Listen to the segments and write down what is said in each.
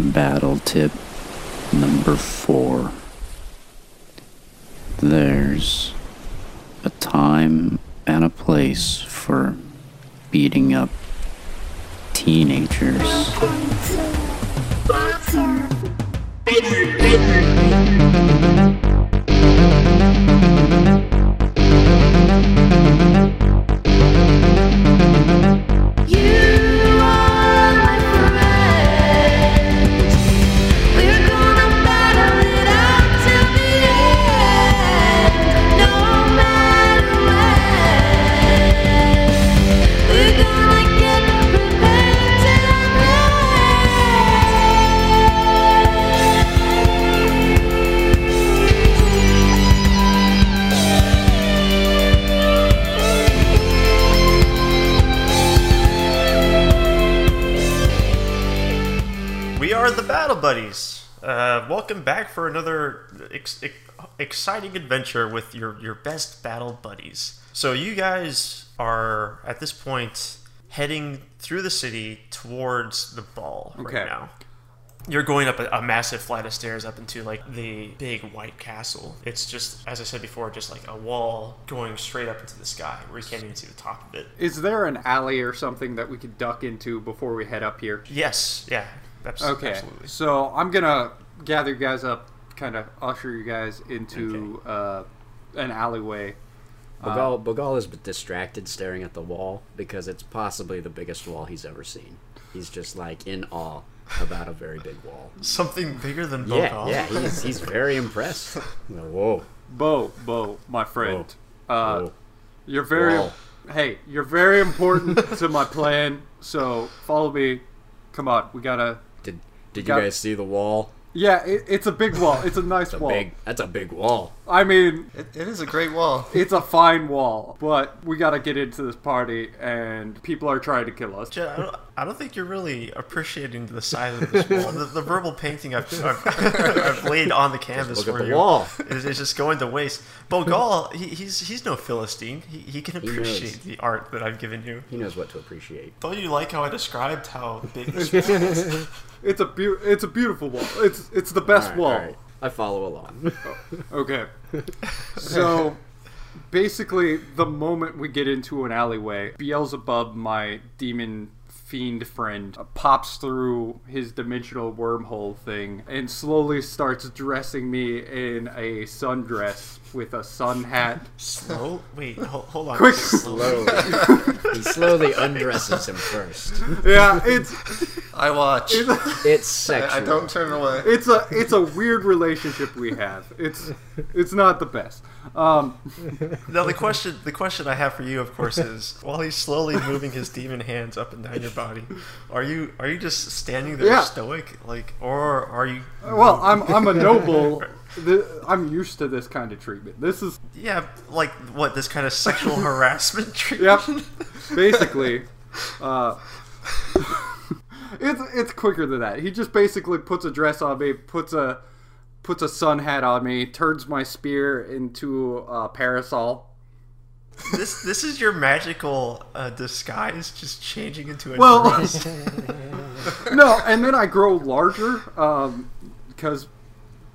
Battle tip number four. There's a time and a place for beating up teenagers. Back for another ex- ex- exciting adventure with your, your best battle buddies. So, you guys are at this point heading through the city towards the ball right Okay. now. You're going up a, a massive flight of stairs up into like the big white castle. It's just, as I said before, just like a wall going straight up into the sky where you can't even see the top of it. Is there an alley or something that we could duck into before we head up here? Yes, yeah, abs- Okay, absolutely. so I'm gonna gather you guys up, kind of usher you guys into uh, an alleyway. Bogal, Bogal is distracted staring at the wall because it's possibly the biggest wall he's ever seen. He's just like in awe about a very big wall. Something bigger than Bogal. yeah, he's, he's very impressed. Whoa. Bo, Bo, my friend, uh, whoa. you're very, Whoa. hey, you're very important to my plan. So follow me. Come on, we gotta. Did did you Got- guys see the wall? Yeah, it, it's a big wall. It's a nice It's a wall. big. That's a big wall. I mean, It, it is a great wall. it's a fine wall, but we gotta get into this party, and people are trying to kill us. Jen, I don't, I don't think you're really appreciating the size of this wall. The, the verbal painting I've, I've, I've laid on the canvas look at for the you wall. Is, is just going to waste. Bogal, he, he's he's no philistine. He, he can knows. appreciate the art that I've given you. He knows what to appreciate. Don't you like how I described how big this wall is? It's a beau- it's a beautiful wall. It's it's the best Alright, wall. alright. I follow along. Oh, okay. So basically the moment we get into an alleyway, Beelzebub, my demon fiend friend, pops through his dimensional wormhole thing and slowly starts dressing me in a sundress with a sun hat. Slow? Wait, hold, hold on. Quick. Slow. slowly, he slowly undresses him first. Yeah, it's I watch. It's sexual. I don't turn away. it's a it's a weird relationship we have. It's it's not the best. Um Now the question, the question I have for you, of course, is while he's slowly moving his demon hands up and down your body, are you are you just standing there Yeah. stoic, like, or are you? well, I'm I'm a noble. I'm used to this kind of treatment. This is Yeah, like what this kind of sexual harassment treatment. Yep. Basically, uh, it's it's quicker than that. He just basically puts a dress on me, puts a puts a sun hat on me, turns my spear into a parasol. This this is your magical uh, disguise, just changing into a Well, dress. no, and then I grow larger because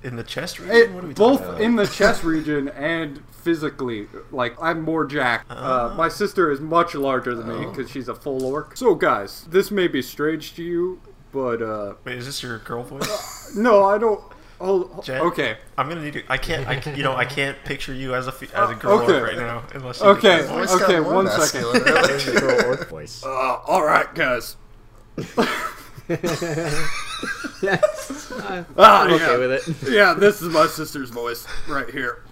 in the chest region. what are we both about? in the chest region and physically. Like I'm more jacked. Uh, my sister is much larger than me because she's a full orc. So guys, this may be strange to you, but uh, Wait, is this your girl voice? no, I don't. Oh, Jen? okay. I'm gonna need to. I can't. I can, you know I can't picture you as a as a girl Okay. right now unless you Okay. Get that voice. Voice got Okay, one second. masculine, really. There's the girl orc voice. Uh, all right, guys. yes. Ah, I'm okay yeah. with it. yeah, this is my sister's voice right here.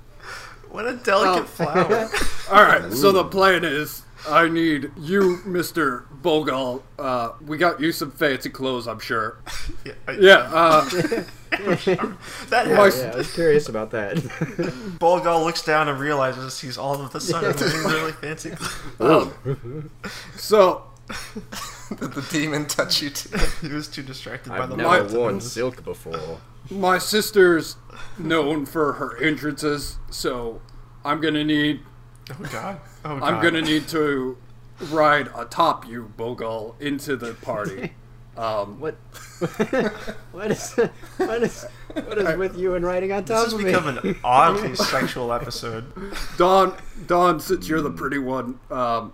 What a delicate flower. All right, so the plan is I need you, Mister Bogal. Uh, we got you some fancy clothes, I'm sure. yeah. I- Yeah. Uh, That My- Yeah, I was curious about that. Bogal looks down and realizes he's all of a sudden wearing really fancy clothes. so Did the demon touch you too? he was too distracted by the. I've the never light. worn silk before. my sister's known for her entrances, so I'm gonna need Oh god. Oh god. I'm gonna need to ride atop you, Bogal, into the party. Um, What? what is? What is? What is with you and riding on This top has of me? become an oddly sexual episode. Don, Don, since you're the pretty one, um,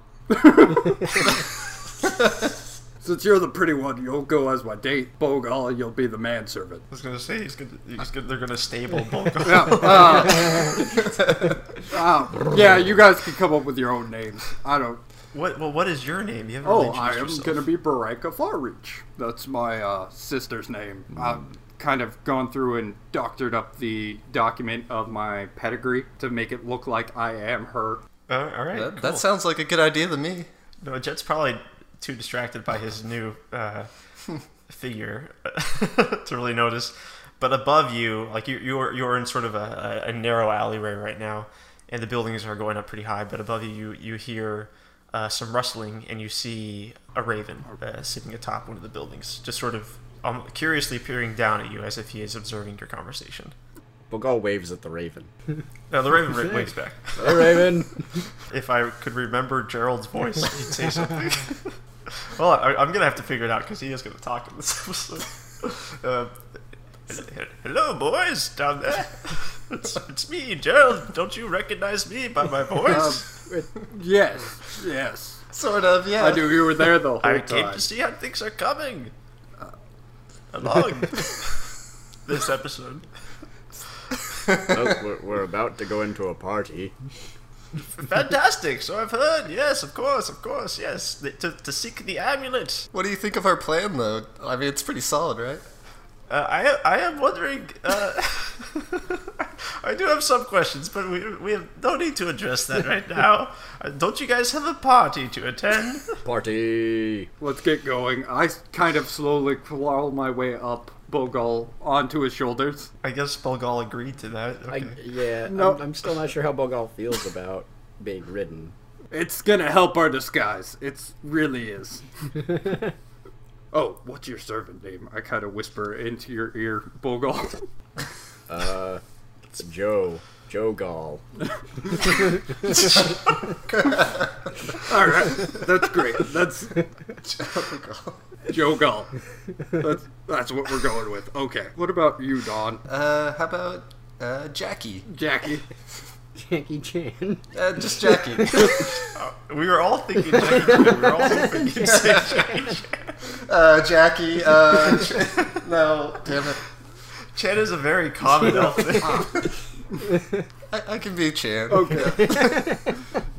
since you're the pretty one, you'll go as my date. Bogal, you'll be the manservant. I was gonna say he's gonna, he's gonna they're gonna stable bulk. Yeah, uh, uh, yeah, you guys can come up with your own names. I don't. What? Well, what is your name? You haven't Oh, I am gonna be Baraka Farreach. That's my uh, sister's name. I've kind of gone through and doctored up the document of my pedigree to make it look like I am her. Uh, all right. That, cool. that sounds like a good idea to me. No, Jet's probably too distracted by his new uh, figure to really notice. But above you, like you, you're you're in sort of a, a narrow alleyway right now, and the buildings are going up pretty high. But above you, you, you hear uh, some rustling, and you see a raven uh, sitting atop one of the buildings, just sort of um, curiously peering down at you as if he is observing your conversation. Bogal waves at the raven. Now the raven ra- waves back. Hey, raven. If I could remember Gerald's voice, he'd say something. well, I, I'm gonna have to figure it out because he is gonna talk in this episode. Uh, hello, boys down there. It's, it's me, Gerald. Don't you recognize me by my voice? Um, yes, yes. Sort of, yeah. I knew you were there the whole I time. I came to see how things are coming uh, along this episode. Oh, we're, we're about to go into a party. Fantastic. So I've heard. Yes, of course, of course. Yes, The- to, to seek the amulet. What do you think of our plan, though? I mean, it's pretty solid, right? Uh, I I am wondering. Uh, I do have some questions, but we we have no need to address that right now. Uh, don't you guys have a party to attend? Party. Let's get going. I kind of slowly crawl my way up Bogal onto his shoulders. I guess Bogal agreed to that. I, yeah, No. I'm, I'm still not sure how Bogal feels about being ridden. It's gonna help our disguise. It's really is. oh, what's your servant name? I kind of whisper into your ear, Bogal. Uh, it's Joe. Joe Gall. All right, that's great. That's Joe Gall. Joe Gall. That's that's what we're going with. Okay. What about you, Don? Uh, how about uh, Jackie? Jackie. Jackie Chan. Uh, just Jackie. We were all thinking. Jackie Chan. We were all thinking you'd Jackie Chan. uh, Jackie. Uh, no, damn it. Chan is a very common elf name. I, I can be Chan. Okay.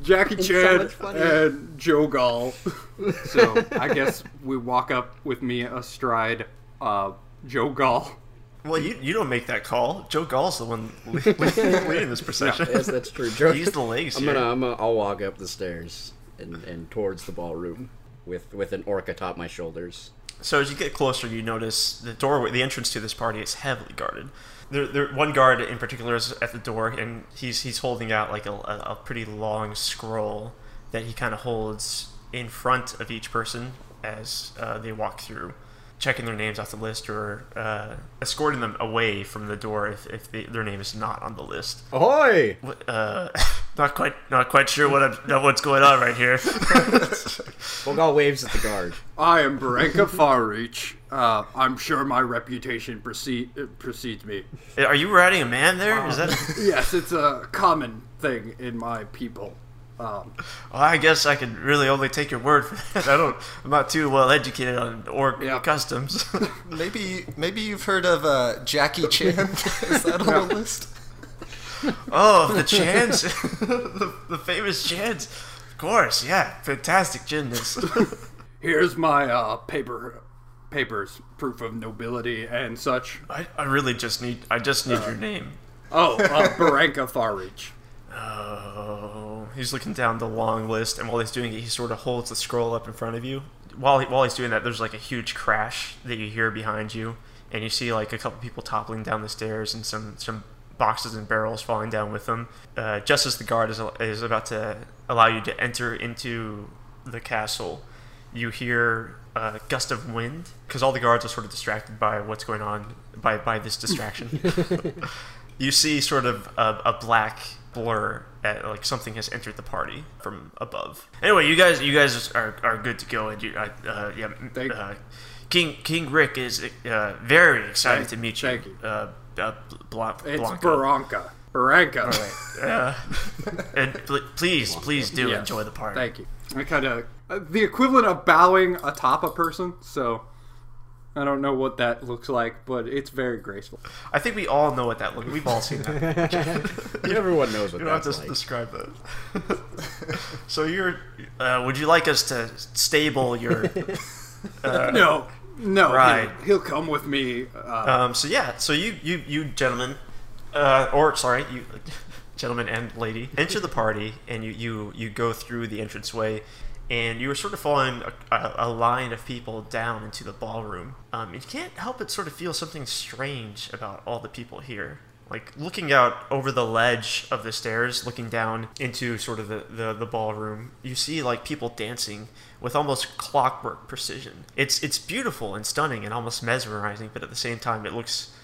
Jackie It's so Chan much funnier. and Joe Gall. So I guess we walk up with me astride uh, Joe Gall. Well, you you don't make that call. Joe Gall's the one le- le- leading this procession. yes, that's true. Joe. He's the legs I'm here. gonna, I'm gonna, I'll walk up the stairs and, and towards the ballroom with with an orc atop my shoulders. So as you get closer, you notice the doorway, the entrance to this party is heavily guarded. There, there, one guard in particular is at the door, and he's he's holding out like a, a, a pretty long scroll that he kind of holds in front of each person as uh, they walk through, checking their names off the list or uh, escorting them away from the door if, if they, their name is not on the list. Ahoy! What- Uh, not quite not quite sure what I'm, what's going on right here. Bogal waves at the guard. I am Barenka Farreach. Uh, I'm sure my reputation precede, uh, precedes me. Are you riding a man there? Is that? Yes, it's a common thing in my people. Um, Well, I guess I can really only take your word for that. I don't. I'm not too well educated on orc Yeah. customs. Maybe maybe you've heard of uh, Jackie Chan. Is that on the list? oh, the Chans, the, the famous Chans. Of course, yeah, fantastic gymnast. here's my uh, paper, papers, proof of nobility and such. I, I really just need. I just need your name. Oh, uh, Barenka Farreach. Oh, he's looking down the long list, and while he's doing it, he sort of holds the scroll up in front of you. While he, while he's doing that, there's like a huge crash that you hear behind you, and you see like a couple people toppling down the stairs and some some boxes and barrels falling down with them. Uh, just as the guard is is about to allow you to enter into the castle, you hear a gust of wind because all the guards are sort of distracted by what's going on by by this distraction. you see sort of a, a black blur at like something has entered the party from above. Anyway, you guys, you guys are, are good to go, and you, uh, uh, yeah, uh, King King Rick is uh, very excited Thank- to meet you. thank you. Uh, uh, It's Blanca. Baranka. Baranka. Uh, and pl- please, please do Yes. enjoy the party. Thank you. I kind of the equivalent of bowing atop a person. So I don't know what that looks like, but it's very graceful. I think we all know what that looks. We've all seen that. Everyone knows what You don't have to like. describe that. so you're. Uh, would you like us to stable your? No, no. Right. He'll, he'll come with me. Uh, Um, so yeah. So you you you gentlemen, uh, or sorry, you gentlemen and lady enter the party, and you you you go through the entranceway. And you are sort of following a, a, line of people down into the ballroom. Um, you can't help but sort of feel something strange about all the people here. Like looking out over the ledge of the stairs, looking down into sort of the, the, the ballroom, you see like people dancing with almost clockwork precision. It's it's beautiful and stunning and almost mesmerizing, but at the same time it looks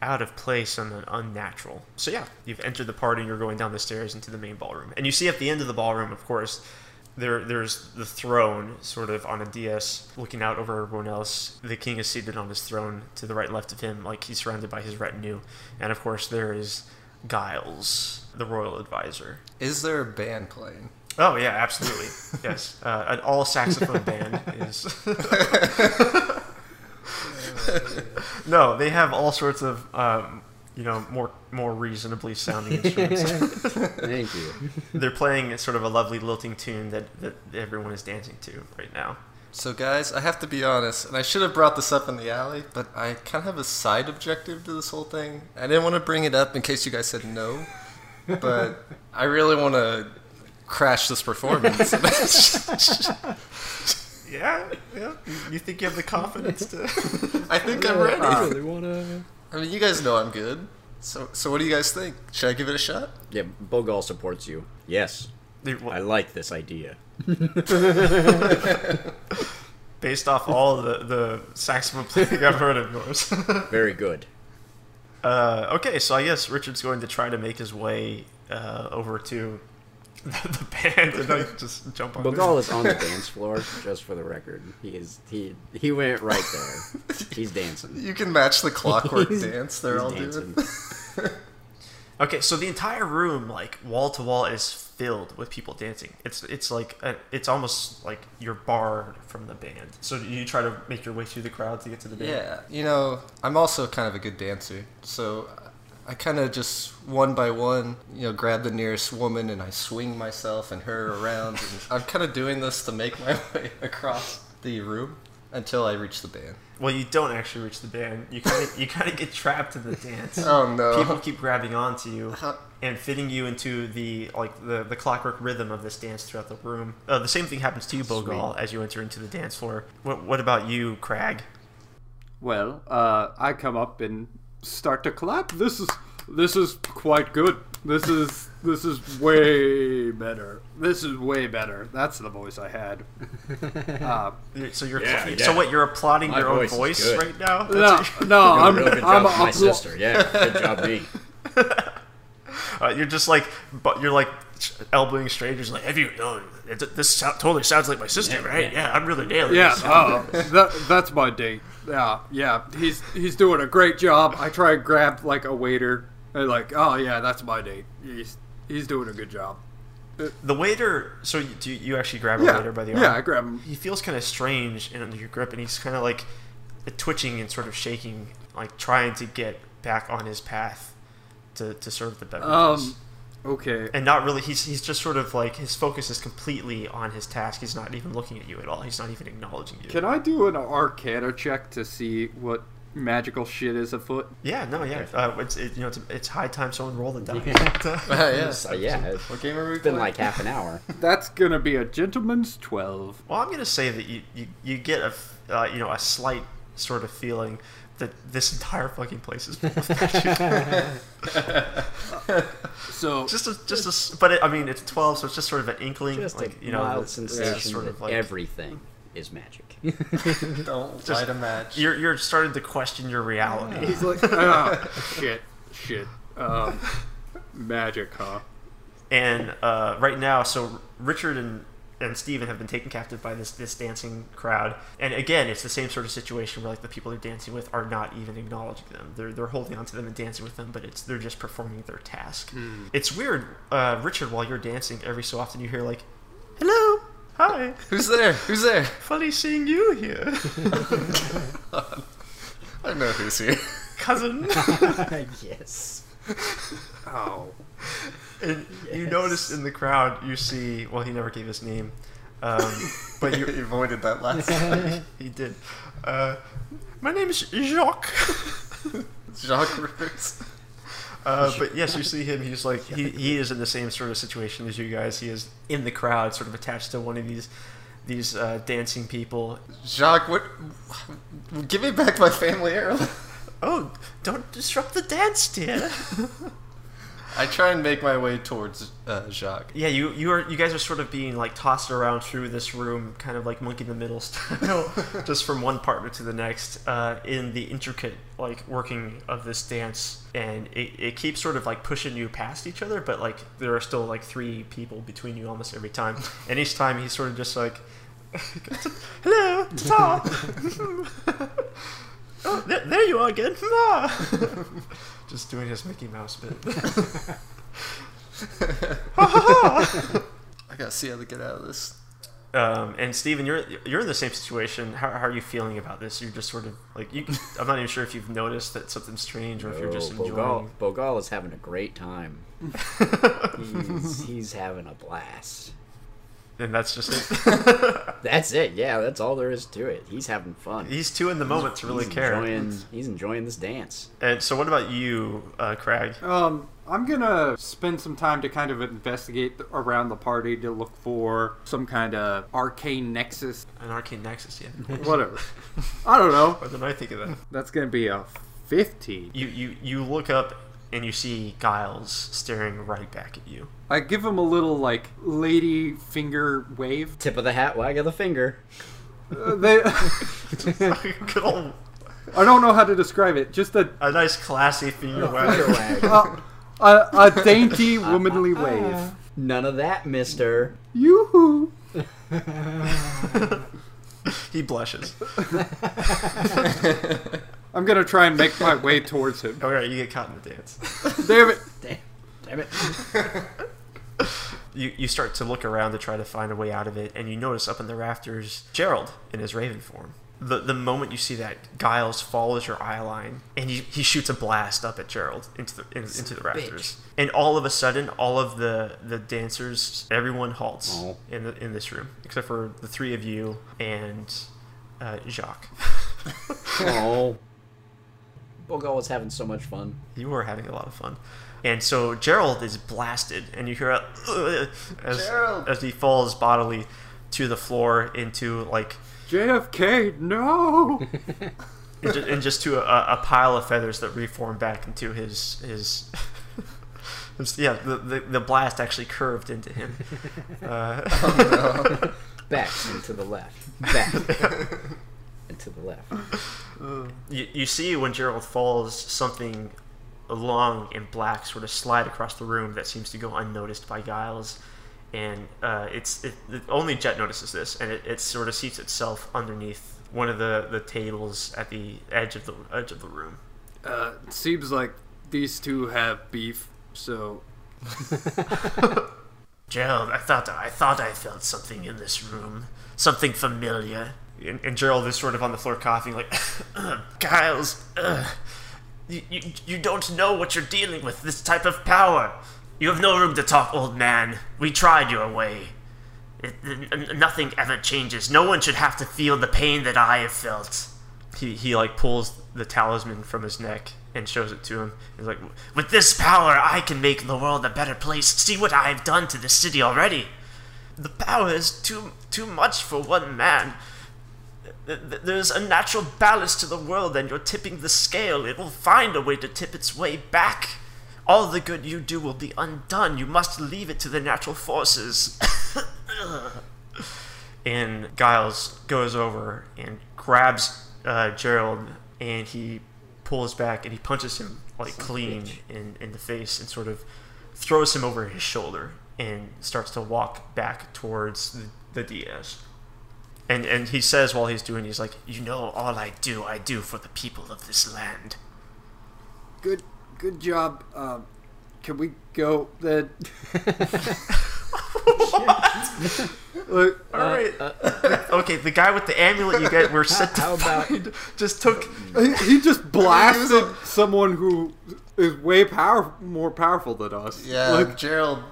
out of place and unnatural. So yeah, you've entered the party and you're going down the stairs into the main ballroom. And you see at the end of the ballroom, of course, there there's the throne sort of on a dais looking out over everyone else. The king is seated on his throne to the right and left of him, like he's surrounded by his retinue. And of course there is Giles, the royal advisor. Is there a band playing? Oh yeah, absolutely. yes, uh, an all saxophone band is. no, they have all sorts of, um, you know, more more reasonably sounding instruments. Thank you. They're playing sort of a lovely lilting tune that, that everyone is dancing to right now. So, guys, I have to be honest, and I should have brought this up in the alley, but I kind of have a side objective to this whole thing. I didn't want to bring it up in case you guys said no, but I really want to crash this performance. Yeah, yeah. You think you have the confidence to? I think I'm ready. I really wanna. I mean, you guys know I'm good. So, so what do you guys think? Should I give it a shot? Yeah, Bogal supports you. Yes, I like this idea. based off all the the saxophone playing I've heard of yours. Very good. Uh, okay, so I guess Richard's going to try to make his way uh, over to the band and like just jump on. Bogal is on the dance floor, just for the record. He is he he went right there. He's dancing. You can match the clockwork dance they're he's all dancing. doing. Okay, so the entire room, like wall to wall, is filled with people dancing. It's it's like a, it's almost like you're barred from the band. So you try to make your way through the crowd to get to the band. Yeah, you know, I'm also kind of a good dancer, so I kind of just one by one, you know, grab the nearest woman and I swing myself and her around. And I'm kind of doing this to make my way across the room until I reach the band. Well, you don't actually reach the band. You kind of you kind of get trapped in the dance. Oh no! People keep grabbing onto you and fitting you into the like the, the clockwork rhythm of this dance throughout the room. Uh, the same thing happens to you, Bogal, as you enter into the dance floor. What, what about you, Crag? well, uh, I come up and start to clap. This is this is quite good. This is this is way better. This is way better. That's the voice I had. Uh, So you're Yeah, so what? You're applauding My your own voice is voice right now. That's no, no, I'm, Real good I'm job, my appla- sister. Yeah, good job, me. Uh, you're just like, but you're like elbowing strangers. Like, have you? Oh, it, this so- totally sounds like my sister, right? Yeah, I'm really nailing Yeah, this. oh, that, that's my date. Yeah, yeah, he's he's doing a great job. I try and grab like a waiter, and like, oh yeah, that's my date. He's he's doing a good job. The waiter. So you, do you actually grab a Yeah, waiter by the arm? yeah, I grab him. He feels kind of strange in under your grip, and he's kind of like twitching and sort of shaking, like trying to get back on his path to, to serve the beverages. Um, okay. and not really. He's he's just sort of like his focus is completely on his task. He's not even looking at you at all. He's not even acknowledging you. Can I do an Arcana check to see what magical shit is afoot? Yeah, no, yeah. Uh, it's it, you know it's, it's high time someone roll the dice. yeah. So yeah, it's What game are we been playing? like half an hour. That's gonna be a gentleman's twelve. well, I'm gonna say that you you, you get a f- uh, you know a slight sort of feeling that this entire fucking place is full of magic. So just a just a s- but it, I mean it's 12, so it's just sort of an inkling, Just like a you know, mild it's- it's sensation just sort that of like everything is magic. Don't Just- light a match. you're you're starting to question your reality. he's like, ah, shit, shit. Um, magic, huh? and uh, right now, so Richard and and Steven have been taken captive by this this dancing crowd. And again, it's the same sort of situation where like the people they're dancing with are not even acknowledging them. They're they're holding on to them and dancing with them, but it's they're just performing their task. It's weird, uh, Richard. While you're dancing, every so often you hear like, "Hello, hi, Who's there? Who's there? funny seeing you here, I don't know who's here. cousin." yes. Oh. And you notice in the crowd, you see. Well, he never gave his name, um, but you avoided that last. he did. Uh, my name is Jacques. Jacques Rivers. Uh, but yes, you see him. He's like he, he is in the same sort of situation as you guys. He is in the crowd, sort of attached to one of these these uh, dancing people. Jacques, what? Give me back my family heirloom. Oh, don't disrupt the dance, dear. I try and make my way towards uh, Jacques. yeah, you you are you guys are sort of being like tossed around through this room, kind of like monkey in the middle style, just from one partner to the next, uh, in the intricate like working of this dance, and it, it keeps sort of like pushing you past each other, but like there are still like three people between you almost every time, and each time he's sort of just like, hello, ta. Oh, there, there you are again. Just doing his Mickey Mouse bit. I gotta see how to get out of this. Um, and Steven, you're you're in the same situation. How, how are you feeling about this? You're just sort of like you. I'm not even sure if you've noticed that something's strange or if you're just enjoying. Bogal, Bogal is having a great time. he's, he's having a blast. And that's just it. That's it. Yeah, that's all there is to it. He's having fun. He's too in the moment to really he's care. Enjoying, he's enjoying this dance. And so, what about you, uh, Craig? Um, I'm gonna spend some time to kind of investigate th- around the party to look for some kind of arcane nexus. An arcane nexus, yeah. Whatever. I don't know. What did I think of that? That's gonna be a 15. You you you look up and you see Giles staring right back at you. I give him a little like lady finger wave. Tip of the hat, wag of the finger. Uh, they, I don't know how to describe it. Just a a nice classy finger Finger wag. wag. a, a, a dainty womanly wave. None of that, mister. Yoo-hoo! He blushes. I'm gonna try and make my way towards him. All right, you get caught in the dance. Damn it! Damn, damn it. you, you start to look around to try to find a way out of it, and you notice up in the rafters Gerald in his raven form. The, the moment you see that, Giles follows your eye line, and he, he shoots a blast up at Gerald into the in, into the rafters. And all of a sudden, all of the, the dancers, everyone halts Oh. in the, in this room, except for the three of you and uh, Jacques. Oh. Bogal was having so much fun. You were having a lot of fun. And so Gerald is blasted, and you hear a "Ugh," as, Gerald! as he falls bodily to the floor into like JFK, no! and ju- and just to a, a pile of feathers that reform back into his his. his- yeah, the, the the blast actually curved into him. Uh, Back and to the left. Back and to the left. you, you see when Gerald falls, something long and black sort of slide across the room that seems to go unnoticed by Giles, and uh, it's it, it, only Jet notices this, and it, it sort of seats itself underneath one of the, the tables at the edge of the edge of the room. Uh, seems like these two have beef, so Gerald, I thought I thought I felt something in this room, something familiar. And, and Gerald is sort of on the floor coughing, like, Giles, you, you you don't know what you're dealing with. This type of power. You have no room to talk, old man. We tried your way. It, n- nothing ever changes. No one should have to feel the pain that I have felt. He, he like pulls the talisman from his neck and shows it to him. He's like, "With this power, I can make the world a better place. See what I have done to this city already. The power is too too much for one man. Th- th- There's a natural balance to the world, and you're tipping the scale. It will find a way to tip its way back. All the good you do will be undone. You must leave it to the natural forces." and Giles goes over and grabs uh, Gerald, and he pulls back and he punches him like clean in, in the face and sort of throws him over his shoulder and starts to walk back towards the, the dais. And and he says while he's doing, he's like, "You know, all I do, I do for the people of this land." Good, good job. Um, can we go then? Look, All right. okay, the guy with the amulet you get, we're set to how about- find, just took. he, he just blasted someone who is way power more powerful than us. Yeah, Like, Gerald.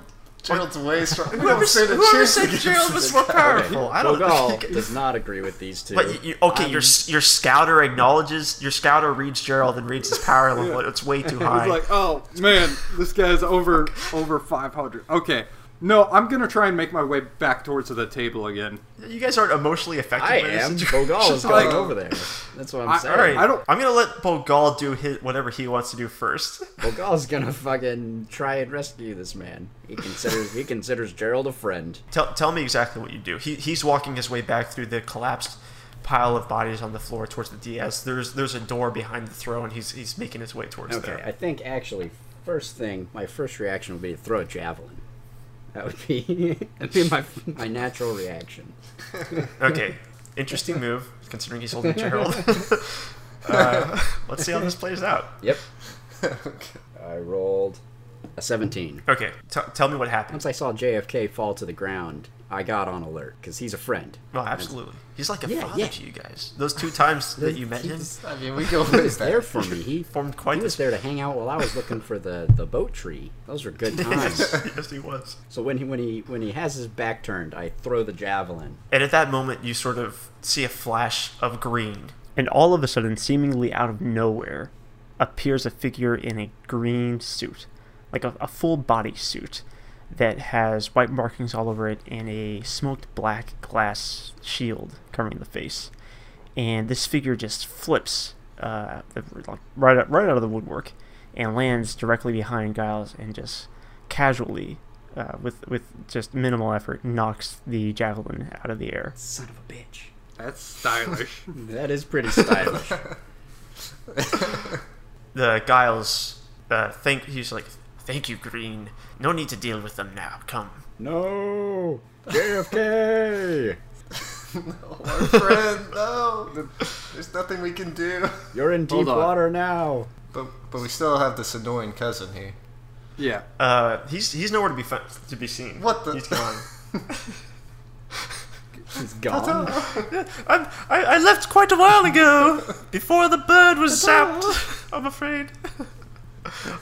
Gerald's way stronger. Whoever, said, whoever said Gerald was more powerful? I don't know. Bogal does not agree with these two. But you, okay, your your scouter acknowledges your scouter reads Gerald and reads his power level. It's way too high. It's like, oh man, this guy's over over 500. Okay, no, I'm gonna try and make my way back towards the table again. you guys aren't emotionally affected. I by am. situation. Bogal is like- going over there. That's what I'm I- saying. All right, I don't- I'm gonna let Bogal do his whatever he wants to do first. Bogal's gonna fucking try and rescue this man. He considers he considers Gerald a friend. tell tell me exactly what you do. He he's walking his way back through the collapsed pile of bodies on the floor towards the DS. There's there's a door behind the throne. He's he's making his way towards Okay, there. I think actually, first thing, my first reaction would be to throw a javelin. That would be that'd be my my natural reaction. Okay, interesting move considering he's holding Gerald. uh, let's see how this plays out. Yep. I rolled a 17. Okay, t- tell me what happened. Once I saw JFK fall to the ground, I got on alert because he's a friend. Well, absolutely. He's like a Yeah, father yeah. to you guys. Those two times that you met him I mean, we go He was there for me. He formed quite he was there to hang out while I was looking for the, the boat tree. Those were good times. yes, he was. so when he when he when he has his back turned, I throw the javelin. And at that moment, you sort of see a flash of green. And all of a sudden, seemingly out of nowhere, appears a figure in a green suit, like a, a full body suit that has white markings all over it and a smoked black glass shield covering the face. And this figure just flips uh, right out, right out of the woodwork and lands directly behind Giles and just casually, uh, with with just minimal effort, knocks the javelin out of the air. Son of a bitch. That's stylish. That is pretty stylish. the Giles uh, thank he's like thank you Green no need to deal with them now come no, JFK. No, our friend, no. There's nothing we can do. You're in deep water now. But but we still have this annoying cousin here. yeah. uh, he's he's nowhere to be found, to be seen What the- he's gone He's gone. I'm, I, I left quite a while ago before the bird was zapped I'm afraid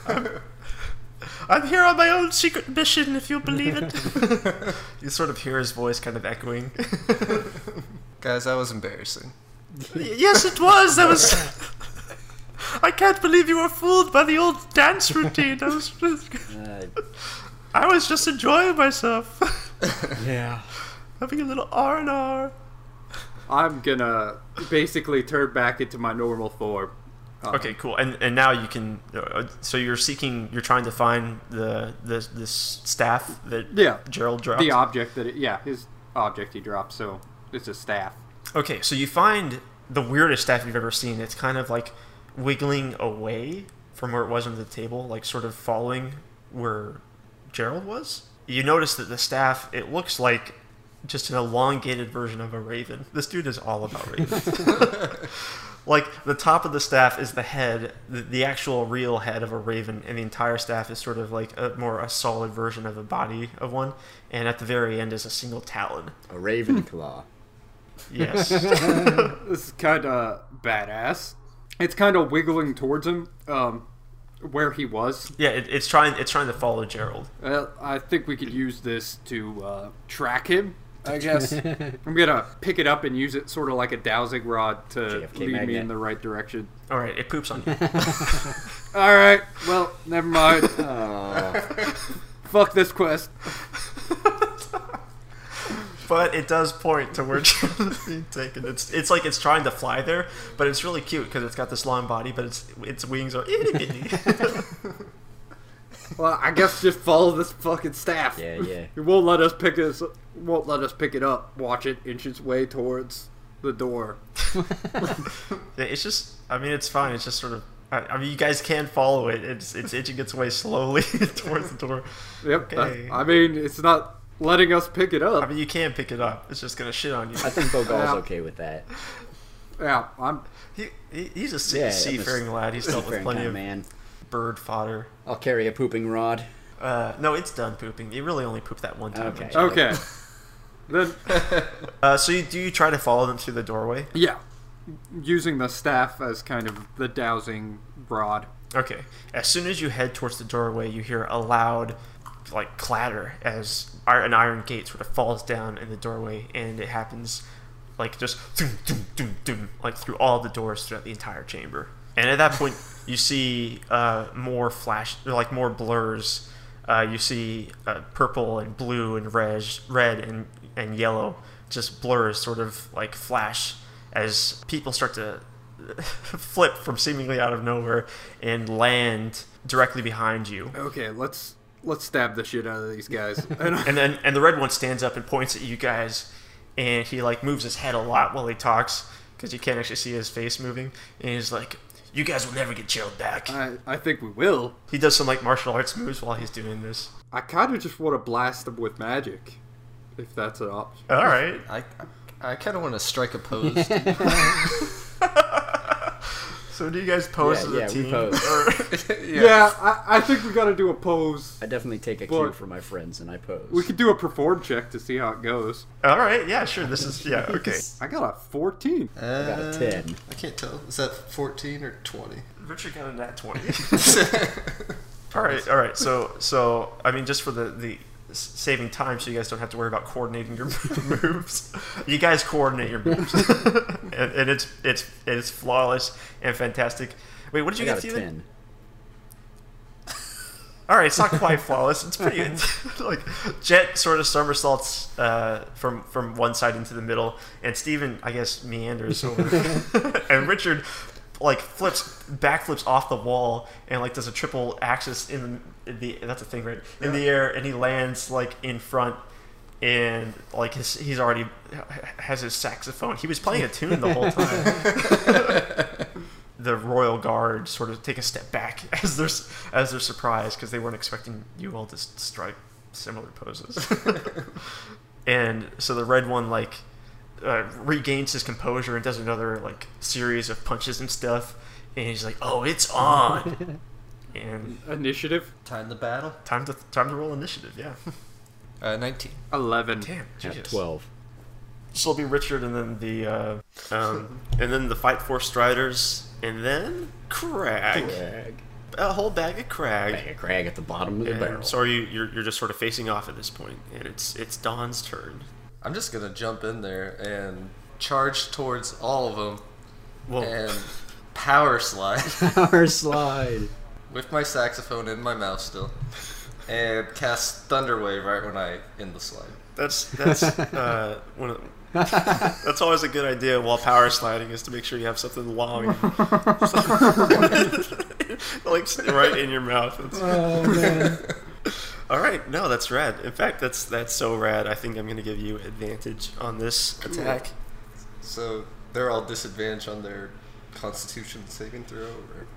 I'm, I'm here on my own secret mission if you'll believe it you sort of hear his voice kind of echoing Guys, that was embarrassing. yes it was that was I can't believe you were fooled by the old dance routine. I was, Uh, I was just enjoying myself, yeah. having a little R and R. I'm gonna basically turn back into my normal form. Um, Okay, cool. And and now you can. Uh, so you're seeking. You're trying to find the the this staff that Yeah. Gerald dropped. The object that it, yeah, his object he dropped. So it's a staff. Okay, so you find the weirdest staff you've ever seen. It's kind of like wiggling away from where it was on the table, like sort of following where Gerald was. You notice that the staff, it looks like just an elongated version of a raven. This dude is all about ravens. like the top of the staff is the head, the, the actual real head of a raven, and the entire staff is sort of like a more a solid version of a body of one. And at the very end is a single talon. A raven claw. Yes. This is kind of badass. It's kind of wiggling towards him, um, where he was. Yeah, it, it's trying. It's trying to follow Gerald. Well, I think we could use this to uh, track him. I guess I'm gonna pick it up and use it sort of like a dowsing rod to JFK lead me in the right direction. All right, it poops on you. All right. Well, never mind. Oh, Fuck this quest. but it does point to where Gerald being taken. It's it's like it's trying to fly there, but it's really cute because it's got this long body, but its its wings are itty bitty. Well, I guess just follow this fucking staff. yeah, yeah. It won't let us pick us. Won't let us pick it up. Watch it inch its way towards the door. Yeah, it's just. I mean, it's fine. It's just sort of I, I mean, you guys can follow it. It's it's itching its way slowly towards the door. Yep. that- Okay. I mean, it's not letting us pick it up. I mean, you can pick it up. It's just gonna shit on you. I think Bogal's Yeah. okay with that. yeah, I'm. He, he he's a sea, Yeah, I'm a seafaring lad. He's dealt with plenty kinda man. bird fodder. I'll carry a pooping rod. Uh, no, it's done pooping. You really only pooped that one time. Okay. Okay. then, Uh, so you, do you try to follow them through the doorway? yeah, using the staff as kind of the dowsing rod. Okay. As soon as you head towards the doorway, you hear a loud, like clatter as an iron gate sort of falls down in the doorway, and it happens like just doom, doom, doom, doom, like through all the doors throughout the entire chamber. And at that point, you see uh, more flash, like more blurs. Uh, you see uh, purple and blue and red, red and and yellow, just blurs sort of like flash as people start to flip from seemingly out of nowhere and land directly behind you. Okay, let's let's stab the shit out of these guys. And, then and the red one stands up and points at you guys, and he like moves his head a lot while he talks because you can't actually see his face moving. And he's like, "You guys will never get chilled back." I, I think we will. He does some like martial arts moves while he's doing this. I kind of just want to blast them with magic, if that's an option. All right. I, I kind of want to strike a pose. So do you guys pose Yeah, as a yeah, we team? pose. Or- Yeah, I, I think we got to do a pose. I definitely take a cue But- from my friends and I pose. We could do a perform check to see how it goes. All right. Yeah. Sure. This is yeah. Okay. I got a 14. Uh, I got a 10. I can't tell. Is that 14 or 20? Richard got a nat twenty. all right. All right. So so I mean, just for the the s- saving time, so you guys don't have to worry about coordinating your moves. You guys coordinate your moves, and, and it's it's it's flawless and fantastic. Wait, what did I you got get, a Steven? 10. All right, it's not quite flawless. It's pretty like Jet sort of somersaults uh, from from one side into the middle, and Steven, I guess, meanders over, and Richard like flips backflips off the wall and like does a triple axis in the, that's a thing right in the air, and he lands like in front. And like his, he's already has his saxophone. He was playing a tune the whole time the royal guard sort of take a step back as they're as they're surprised because they weren't expecting you all to strike similar poses. and so the red one like uh, regains his composure and does another like series of punches and stuff, and he's like, "Oh, it's on!" And Initiative? Time to battle. time to time to roll initiative. Yeah. Uh, 19. 11. Damn. At Jesus. 12. So it'll be Richard, and then the uh, um, and then the fight force Striders, and then Crag. Crag. A whole bag of Crag. Bang a crag at the bottom of the And barrel. so are you you're, you're just sort of facing off at this point, and it's it's Don's turn. I'm just going to jump in there and charge towards all of them Well, and power slide Power slide. With my saxophone in my mouth still and cast Thunderwave right when I end the slide. that's that's uh, one of that's always a good idea while power sliding is to make sure you have something long, like right in your mouth. That's- Oh, man. all right, no, that's rad. In fact, that's that's so rad. I think I'm gonna give you advantage on this attack. So they're all disadvantaged on their Constitution saving throw.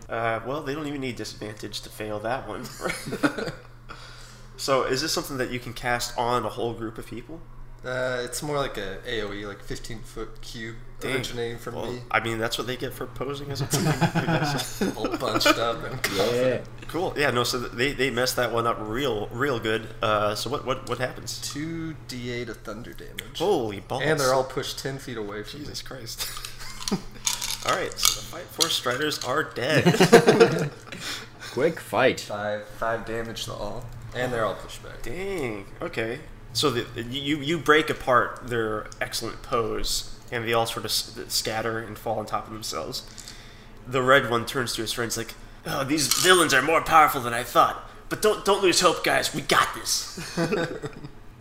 Or... Uh, well, they don't even need disadvantage to fail that one. so, is this something that you can cast on a whole group of people? Uh, it's more like a AOE, like 15 foot cube Dang. originating from Well, me. I mean, that's what they get for posing as a team. I guess. all bunched up and Yeah. cool. Yeah. No. So they, they messed that one up real real good. Uh, so what what what happens? 2d8 of thunder damage. Holy balls! and they're all pushed 10 feet away from Jesus Christ. all right. So the fight force striders are dead. Quick fight. Five, five damage to all. And they're all pushed back. Dang. Okay. So the, you you break apart their excellent pose, and they all sort of scatter and fall on top of themselves. The red one turns to his friends like, "Oh, these villains are more powerful than I thought. But don't don't lose hope, guys. We got this."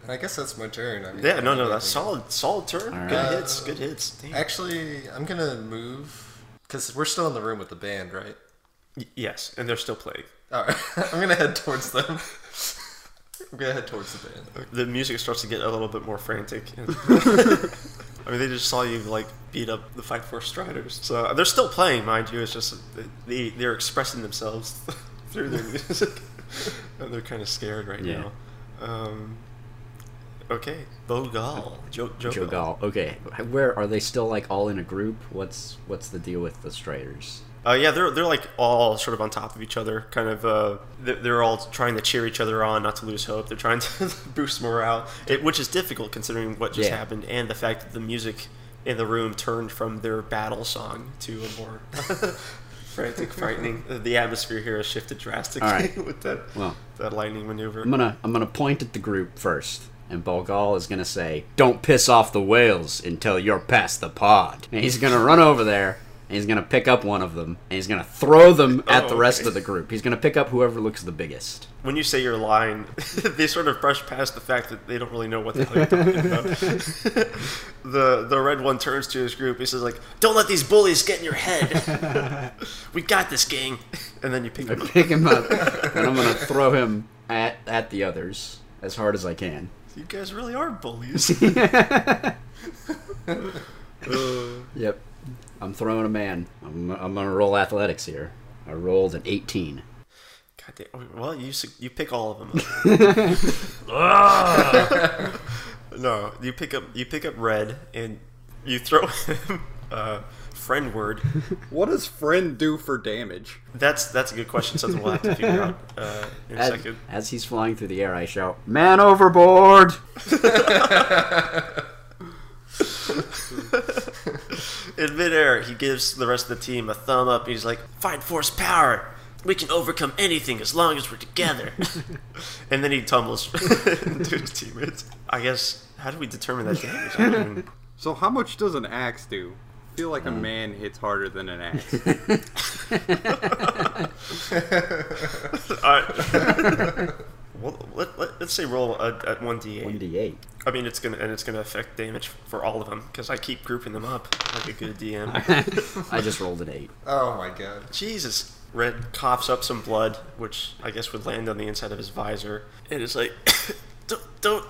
I guess that's my turn. I mean, yeah. No. No. That's solid. Solid turn. All Good right. hits. Good hits. Dang. think- Actually, I'm gonna move because we're still in the room with the band, right? Y- yes, and they're still playing. All right, I'm gonna head towards them. I'm gonna head towards the band. the music starts to get a little bit more frantic. I mean, they just saw you like beat up the Fight Force Striders, so they're still playing, mind you. It's just they they're expressing themselves through their music, and they're kind of scared right Yeah. now. Um, okay, Bogal, jo- Jogal. Jogal. Okay, where are they still like all in a group? What's what's the deal with the Striders? Uh, yeah, they're they're like all sort of on top of each other, kind of. Uh, they're, all trying to cheer each other on, not to lose hope. They're trying to boost morale, it, which is difficult considering what just Yeah. happened and the fact that the music in the room turned from their battle song to a more frantic, frightening. Uh, The atmosphere here has shifted drastically All right. with that Well, that lightning maneuver. I'm gonna I'm gonna point at the group first, and Bogal is gonna say, "Don't piss off the whales until you're past the pod." And he's gonna run over there, and he's gonna pick up one of them, and he's gonna throw them at Oh, the rest okay. of the group. He's gonna pick up whoever looks the biggest. When you say your line, they sort of brush past the fact that they don't really know what the hell you're talking about. the the red one turns to his group. He says like, "Don't let these bullies get in your head. we got this, gang." And then you pick I him up. pick him up, and I'm gonna throw him at at the others as hard as I can. You guys really are bullies. Yep. I'm throwing a man. I'm, I'm gonna roll athletics here. I rolled an 18. God damn. Well, you you pick all of them. up. no, you pick up you pick up red and you throw him uh, friend word. What does friend do for damage? That's that's a good question. Something we'll have to figure out uh, in a As, second. as he's flying through the air, I shout, "Man overboard!" In midair, he gives the rest of the team a thumb up. He's like, "Fight force power. We can overcome anything as long as we're together." and then he tumbles into his teammates. I guess. How do we determine that damage? I don't So how much does an axe do? I feel like a mm. man hits harder than an axe. Alright. well, let, let, us say roll a, at one d8. 1d8. I mean, it's gonna and it's gonna affect damage for all of them because I keep grouping them up like a good DM. I just rolled an 8. Oh my god. Jesus. Red coughs up some blood, which I guess would land on the inside of his visor, and it's like, don't, don't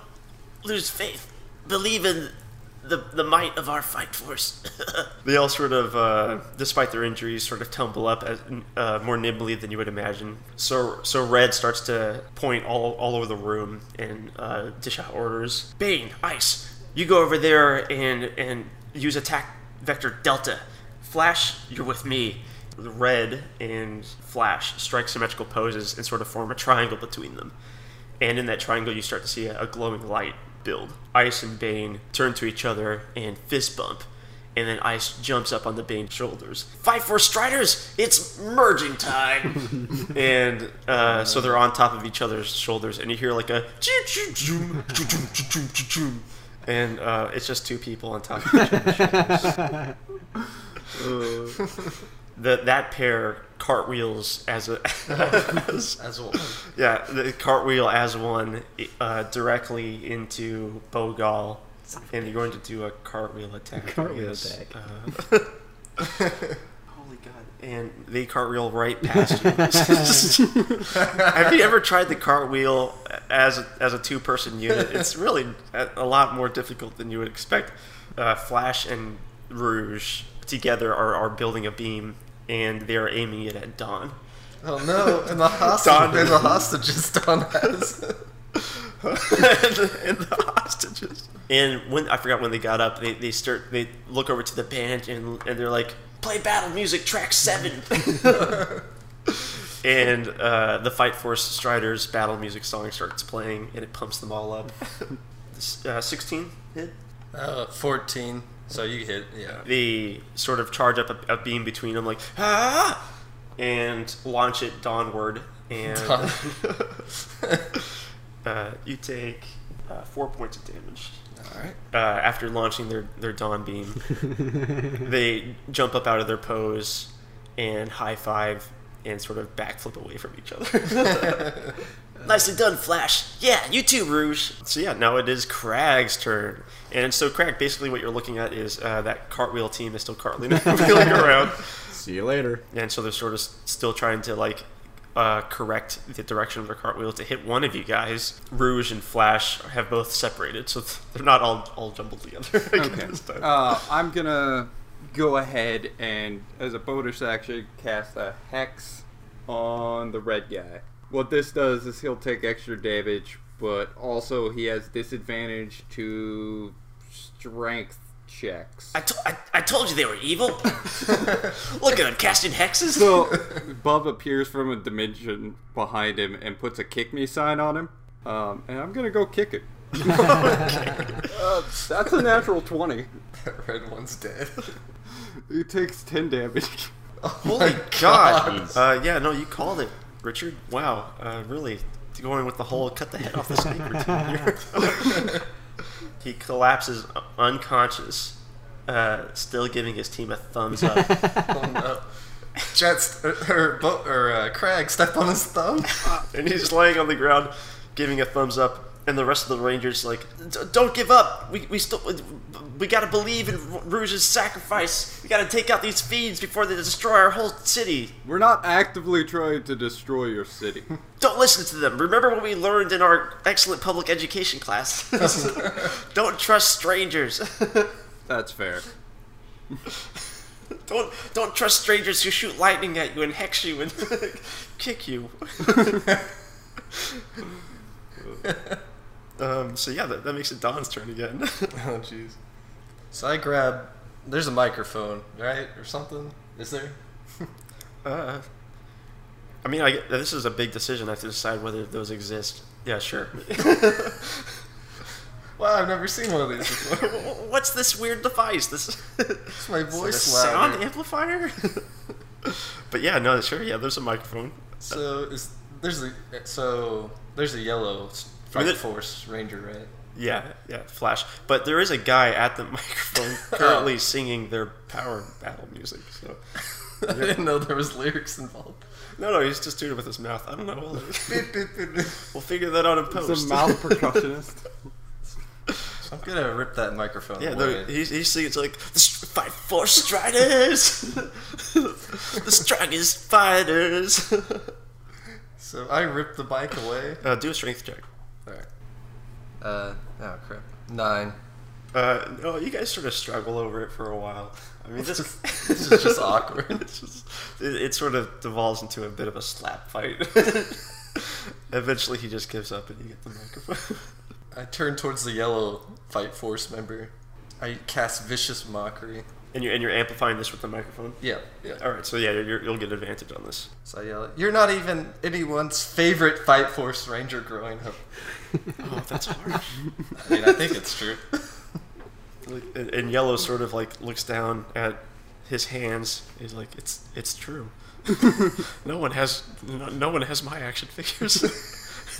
lose faith. Believe in the the might of our fight force. they all sort of, uh, despite their injuries, sort of tumble up as, uh, more nimbly than you would imagine. So so Red starts to point all all over the room and uh, dish out orders. Bane, Ice, you go over there and and use attack vector Delta. Flash, you're with me. Red and Flash strike symmetrical poses and sort of form a triangle between them. And in that triangle, you start to see a, a glowing light build. Ice and Bane turn to each other and fist bump, and then Ice jumps up on the Bane's shoulders. Fight Force Striders! It's merging time! and uh, so they're on top of each other's shoulders, and you hear like a and uh, it's just two people on top of each other's shoulders. the, that pair cartwheels as a as, As one. yeah the cartwheel as one uh, directly into Bogal and you're going to do a cartwheel attack Cartwheel yes. attack. Uh, holy god and they cartwheel right past you have you ever tried the cartwheel as a, as a two person unit it's really a, a lot more difficult than you would expect uh, Flash and Rouge together are, are building a beam and they are aiming it at Dawn Oh no! And the hostage. Dawn- and the hostages Dawn has. and, the, and the hostages. And when I forgot when they got up, they, they start they look over to the band and and they're like, "Play battle music, track seven. and uh, the Fight Force Striders battle music song starts playing, and it pumps them all up. uh, Sixteen hit. Uh, 14. So you hit, yeah. They sort of charge up a, a beam between them, like ah, and launch it dawnward. And Dawn. uh, you take uh, four points of damage. Alright. uh, after launching their, their dawn beam. they jump up out of their pose and high five and sort of backflip away from each other. Nicely done, Flash. Yeah, you too, Rouge. So yeah, now it is Crag's turn. And so Crag, basically what you're looking at is uh, that cartwheel team is still cartwheeling around. See you later. And so they're sort of still trying to like uh, correct the direction of their cartwheel to hit one of you guys, Rouge and Flash have both separated, so they're not all all jumbled together. Okay. this time. Uh, I'm gonna go ahead and, as a bonus action, cast a hex on the red guy. What this does is he'll take extra damage, but also he has disadvantage to strength checks. I, to- I, I told you they were evil. Look at them casting hexes. So, Bub appears from a dimension behind him and puts a kick me sign on him. Um, and I'm gonna go kick it. uh, that's a natural 20. That red one's dead. He takes 10 damage. Oh Holy God! Uh, yeah, no, you called it, Richard. Wow, uh, really going with the whole cut the head off the snake routine here. he collapses unconscious, uh, still giving his team a thumbs up. no. Jets or, or, or uh, Craig stepped on his thumb. and he's laying on the ground, giving a thumbs up. And the rest of the Rangers like, don't give up. We, we still we gotta believe in Rouge's sacrifice. We gotta take out these fiends before they destroy our whole city. We're not actively trying to destroy your city. Don't listen to them. Remember what we learned in our excellent public education class. don't trust strangers. That's fair. don't don't trust strangers who shoot lightning at you and hex you and kick you. Um, so yeah, that, that makes it Dawn's turn again. Oh jeez. So I grab. There's a microphone, right, or something? Is there? uh, I mean, I, this is a big decision. I have to decide whether those exist. Yeah, sure. Wow, I've never seen one of these before. What's this weird device? This It's my Is it a voice sound louder. amplifier. but yeah, no, sure, yeah. There's a microphone. So is there's a so there's a yellow s- I mean, Fight it- Force Ranger, right? Yeah, yeah, Flash. But there is a guy at the microphone currently singing their power battle music. So I didn't know there was lyrics involved. no, no, he's just doing it with his mouth. I don't know. We'll, we'll figure that out in post. It's a mouth percussionist. I'm gonna rip that microphone Yeah, away. no, he's, he's singing it's like the str- fight force striders, the strongest fighters. so I ripped the bike away. uh, do a strength check. Uh, oh crap. Nine. Uh, no, you guys sort of struggle over it for a while. I mean, this, This is just awkward. it's just, it, it sort of devolves into a bit of a slap fight. Eventually, he just gives up and you get the microphone. I turn towards the yellow Fight Force member. I cast Vicious Mockery. and you're and you're amplifying this with the microphone. Yeah, yeah. All right, so yeah, you're, you'll get advantage on this. So I yell, "You're not even anyone's favorite Fight Force Ranger growing up." Oh, that's harsh. I mean, I think it's true. Like, and, and yellow sort of like looks down at his hands. He's like, "It's it's true. no one has no, no one has my action figures.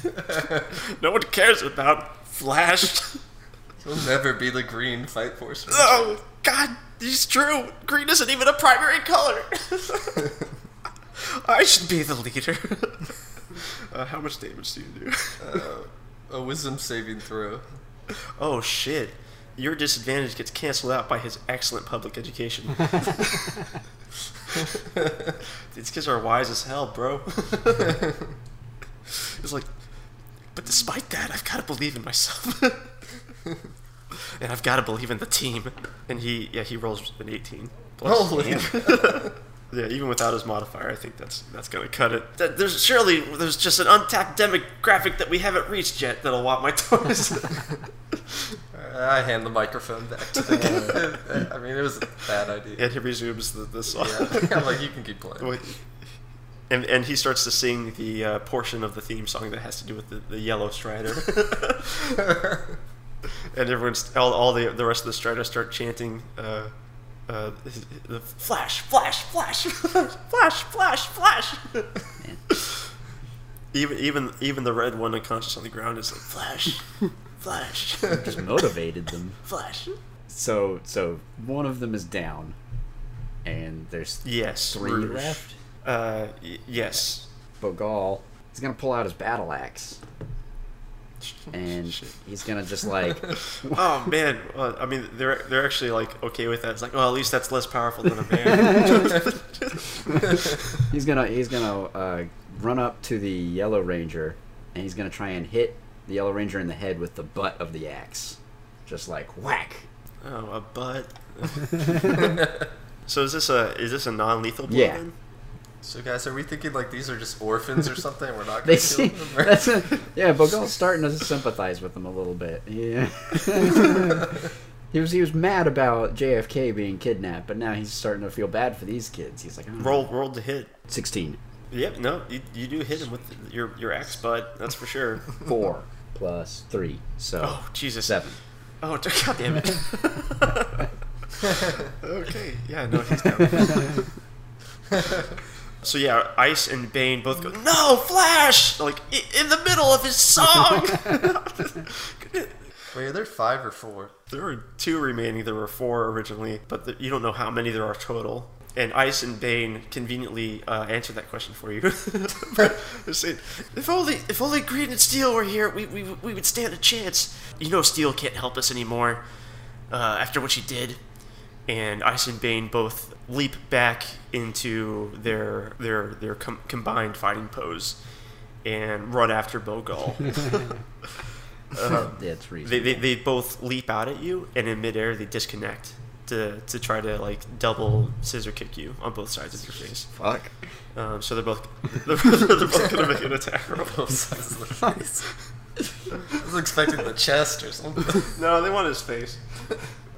no one cares about Flash. He'll never be the green Fight Force Ranger. oh God, he's true. Green isn't even a primary color. I should be the leader. uh, how much damage do you do? Uh, a Wisdom saving throw. Oh shit. Your disadvantage gets canceled out by his excellent public education. These kids are wise as hell, bro. it's like, but despite that, I've got to believe in myself. and I've got to believe in the team. And he, yeah, he rolls an 18. Plus. Holy! Yeah, even without his modifier, I think that's that's gonna cut it. There's surely there's just an untapped demographic that we haven't reached yet that'll want my toys. I hand the microphone back to the. I mean, it was a bad idea. and he resumes the, the song. Yeah. I'm like, you can keep playing. And and he starts to sing the uh, portion of the theme song that has to do with the, the yellow strider. and everyone's all, all the the rest of the striders start chanting. Uh, uh, the flash, flash, flash, flash, flash, flash. even even even the red one unconscious on the ground is like flash, flash, Just motivated them. flash. So so one of them is down, and there's Yes, three Rouge. left. Uh, y- yes. Bogal is gonna pull out his battle axe, and he's gonna just like Oh man, well, I mean they're they're actually like okay with that. It's like, well, at least that's less powerful than a man. he's gonna he's gonna uh, run up to the Yellow Ranger, and he's gonna try and hit the Yellow Ranger in the head with the butt of the axe, just like whack. Oh, a butt. so is this a is this a non-lethal blow? Yeah. then? So guys, are we thinking like these are just orphans or something? We're not They gonna kill see them. or- that's a, yeah. Bogal's starting to sympathize with them a little bit. Yeah. he was he was mad about JFK being kidnapped, but now he's starting to feel bad for these kids. He's like, oh, Roll roll to hit. sixteen. Yep. No, you, you do hit him with your your axe butt. That's for sure. Four plus three, so Oh Jesus. seven. Oh god damn it. okay. Yeah. No, he's down. So yeah, Ice and Bane both go, No, Flash! Like in the middle of his song. Wait, are there five or four? there are two remaining. There were four originally, but the, you don't know how many there are total. And Ice and Bane conveniently uh, answered that question for you. Saying, if only, if only Green and Steel were here, we, we, we would stand a chance. You know, Steel can't help us anymore uh, after what she did. And Ice and Bane both leap back into their their their com- combined fighting pose and run after Bogal. yeah, it's they, reasonable. they, they both leap out at you, and in midair they disconnect to, to try to like double scissor kick you on both sides of your face. Fuck. Um, so they're both they're, they're both gonna make an attack roll. Both sides of the face. I was expecting the chest or something. No, they want his face.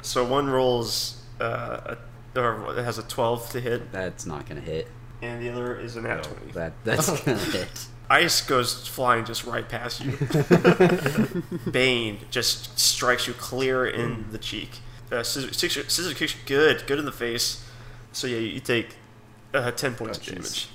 So one rolls uh, a, or it has a twelve to hit, That's not gonna hit. and the other is an at twenty. That that's gonna hit. Ice goes flying just right past you. Bane just strikes you clear in the cheek. Uh, scissor, scissor, scissor kicks you good, good in the face. So yeah, you take uh, ten points Oh, of damage,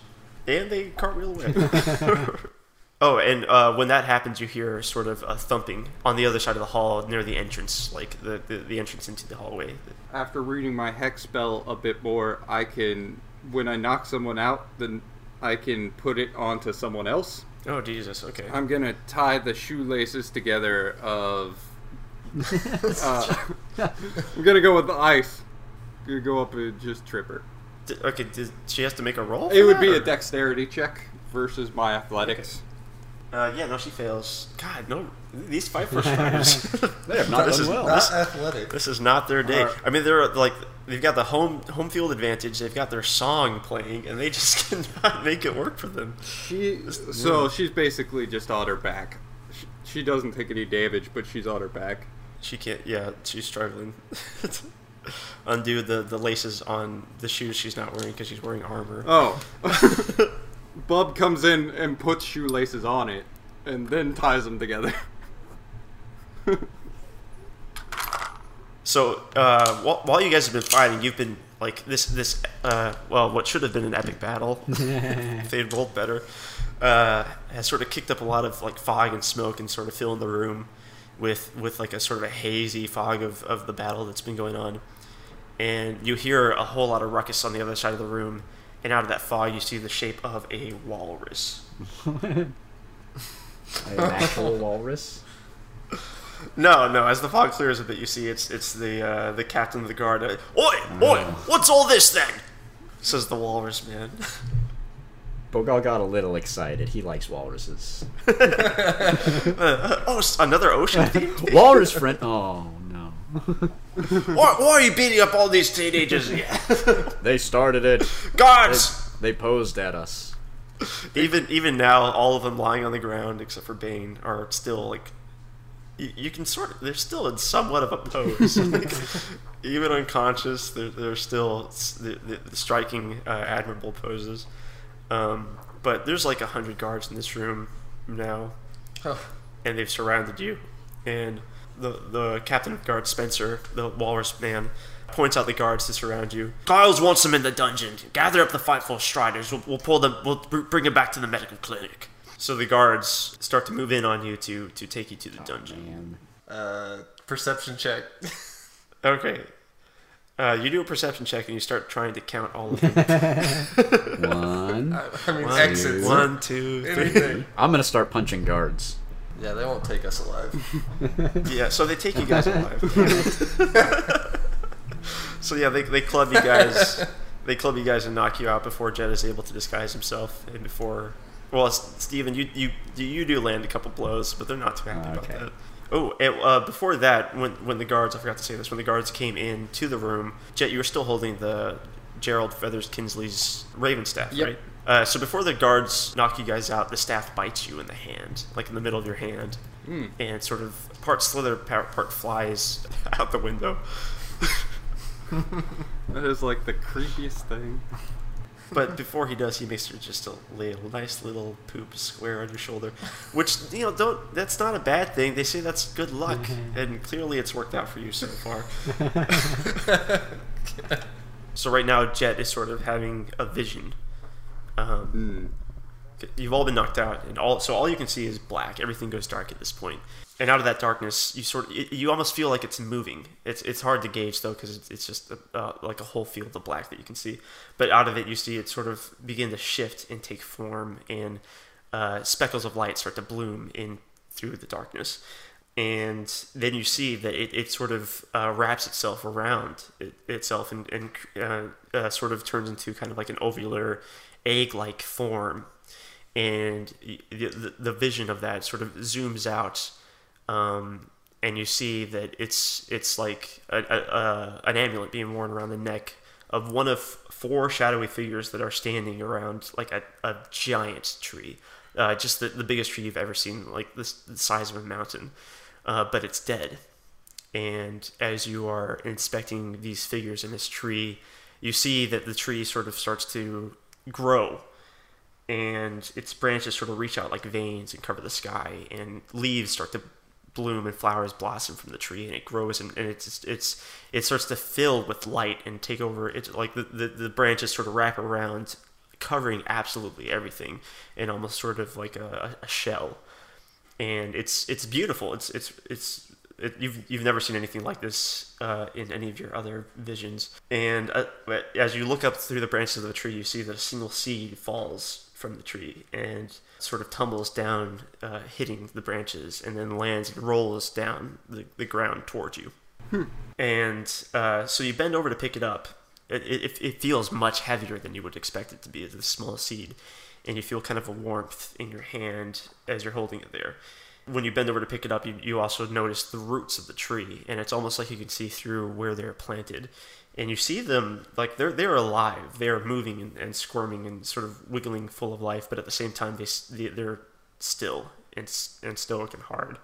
and they cartwheel away. oh, and uh, when that happens, you hear sort of a thumping on the other side of the hall near the entrance, like the, the, the entrance into the hallway. After reading my hex spell a bit more, I can, when I knock someone out, then I can put it onto someone else. Oh Jesus! Okay. I'm gonna tie the shoelaces together of. Uh, I'm gonna go with the ice. I'm Gonna go up and just trip her. D- okay. Did she has to make a roll? It would that, be or- a dexterity check versus my athletics. Uh, yeah, no, she fails. God, no, these fight for strikers. They have not This done is well. Not athletic. This is not their day. Alright. I mean, they're like they've got the home home field advantage. They've got their song playing, and they just cannot make it work for them. She so she's basically just on her back. She, she doesn't take any damage, but she's on her back. She can't. Yeah, she's struggling. Undo the the laces on the shoes she's not wearing because she's wearing armor. Oh, Bub comes in and puts shoelaces on it, and then ties them together. So uh, while, while you guys have been fighting, you've been like this this uh, well, what should have been an epic battle. If they had rolled better, uh, has sort of kicked up a lot of like fog and smoke and sort of filling the room with with like a sort of a hazy fog of, of the battle that's been going on, and you hear a whole lot of ruckus on the other side of the room, and out of that fog you see the shape of a walrus. An actual walrus. No, no. As the fog clears a bit, you see it's it's the uh, the captain of the guard. Uh, oi, oi! What's all this then? Says the walrus man. Bogal got a little excited. He likes walruses. Uh, oh, another ocean. Walrus friend. Oh. Why, why are you beating up all these teenagers? Yeah. They started it. They, Guards! they posed at us. Even even now, all of them lying on the ground except for Bane are still like. You, you can sort of. They're still in somewhat of a pose. Like, even unconscious, they're, they're still the, the, the striking, uh, admirable poses. Um, but there's like a hundred guards in this room now. Oh, and they've surrounded you. And the the captain of guard, Spencer, the walrus man, points out the guards to surround you. Giles wants them in the dungeon. Gather up the Fight Force Striders. We'll, we'll pull them. We'll bring them back to the medical clinic. So the guards start to move in on you to to take you to the dungeon. Man. uh, perception check. Okay. Uh, you do a perception check and you start trying to count all of them. One. I, I mean, One, exits. One, two, three. Anything. I'm gonna start punching guards. Yeah, they won't take us alive. Yeah, so they take you guys alive. so yeah, they, they club you guys. They club you guys and knock you out before Jed is able to disguise himself and before Well, S- Steven, you, you you do land a couple blows, but they're not too happy Okay. about that. Oh, and, uh, before that, when when the guards, I forgot to say this, when the guards came in to the room, Jet, you were still holding the Gerald Feathers Kinsley's Raven staff, Yep. right? Uh, so before the guards knock you guys out, the staff bites you in the hand, like in the middle of your hand, and sort of part slither, part, part flies out the window. That is like the creepiest thing. But before he does, he makes sure just to lay a nice little poop square on your shoulder, which you know don't. That's not a bad thing. They say that's good luck, and clearly it's worked out for you so far. so right now, Jet is sort of having a vision. Um, You've all been knocked out, and all so all you can see is black. Everything goes dark at this point, and out of that darkness, you sort of it, you almost feel like it's moving. It's it's hard to gauge though because it's, it's just a, uh, like a whole field of black that you can see. But out of it, you see it sort of begin to shift and take form, and uh, speckles of light start to bloom in through the darkness. And then you see that it, it sort of uh, wraps itself around it, itself and, and uh, uh, sort of turns into kind of like an ovular egg-like form. And the, the, vision of that sort of zooms out um, and you see that it's it's like a, a, a, an amulet being worn around the neck of one of four shadowy figures that are standing around like a, a giant tree. Uh, just the, the biggest tree you've ever seen like this the size of a mountain. Uh, but it's dead. And as you are inspecting these figures in this tree you see that the tree sort of starts to grow and its branches sort of reach out like veins and cover the sky and leaves start to bloom and flowers blossom from the tree and it grows and, and it's it's it starts to fill with light and take over. It's like the, the, the branches sort of wrap around covering absolutely everything in almost sort of like a, a shell. And it's it's beautiful. It's it's it's it, you've you've never seen anything like this uh, in any of your other visions. And uh, as you look up through the branches of the tree, you see that a single seed falls from the tree and sort of tumbles down, uh, hitting the branches, and then lands and rolls down the, the ground towards you. And uh, so you bend over to pick it up. It, it, it feels much heavier than you would expect it to be. It's a small seed, and you feel kind of a warmth in your hand as you're holding it there when you bend over to pick it up, you, you also notice the roots of the tree, and it's almost like you can see through where they're planted. And you see them like they're they're alive, they're moving and, and squirming and sort of wiggling, full of life. But at the same time, they they're still and and stoic and hard,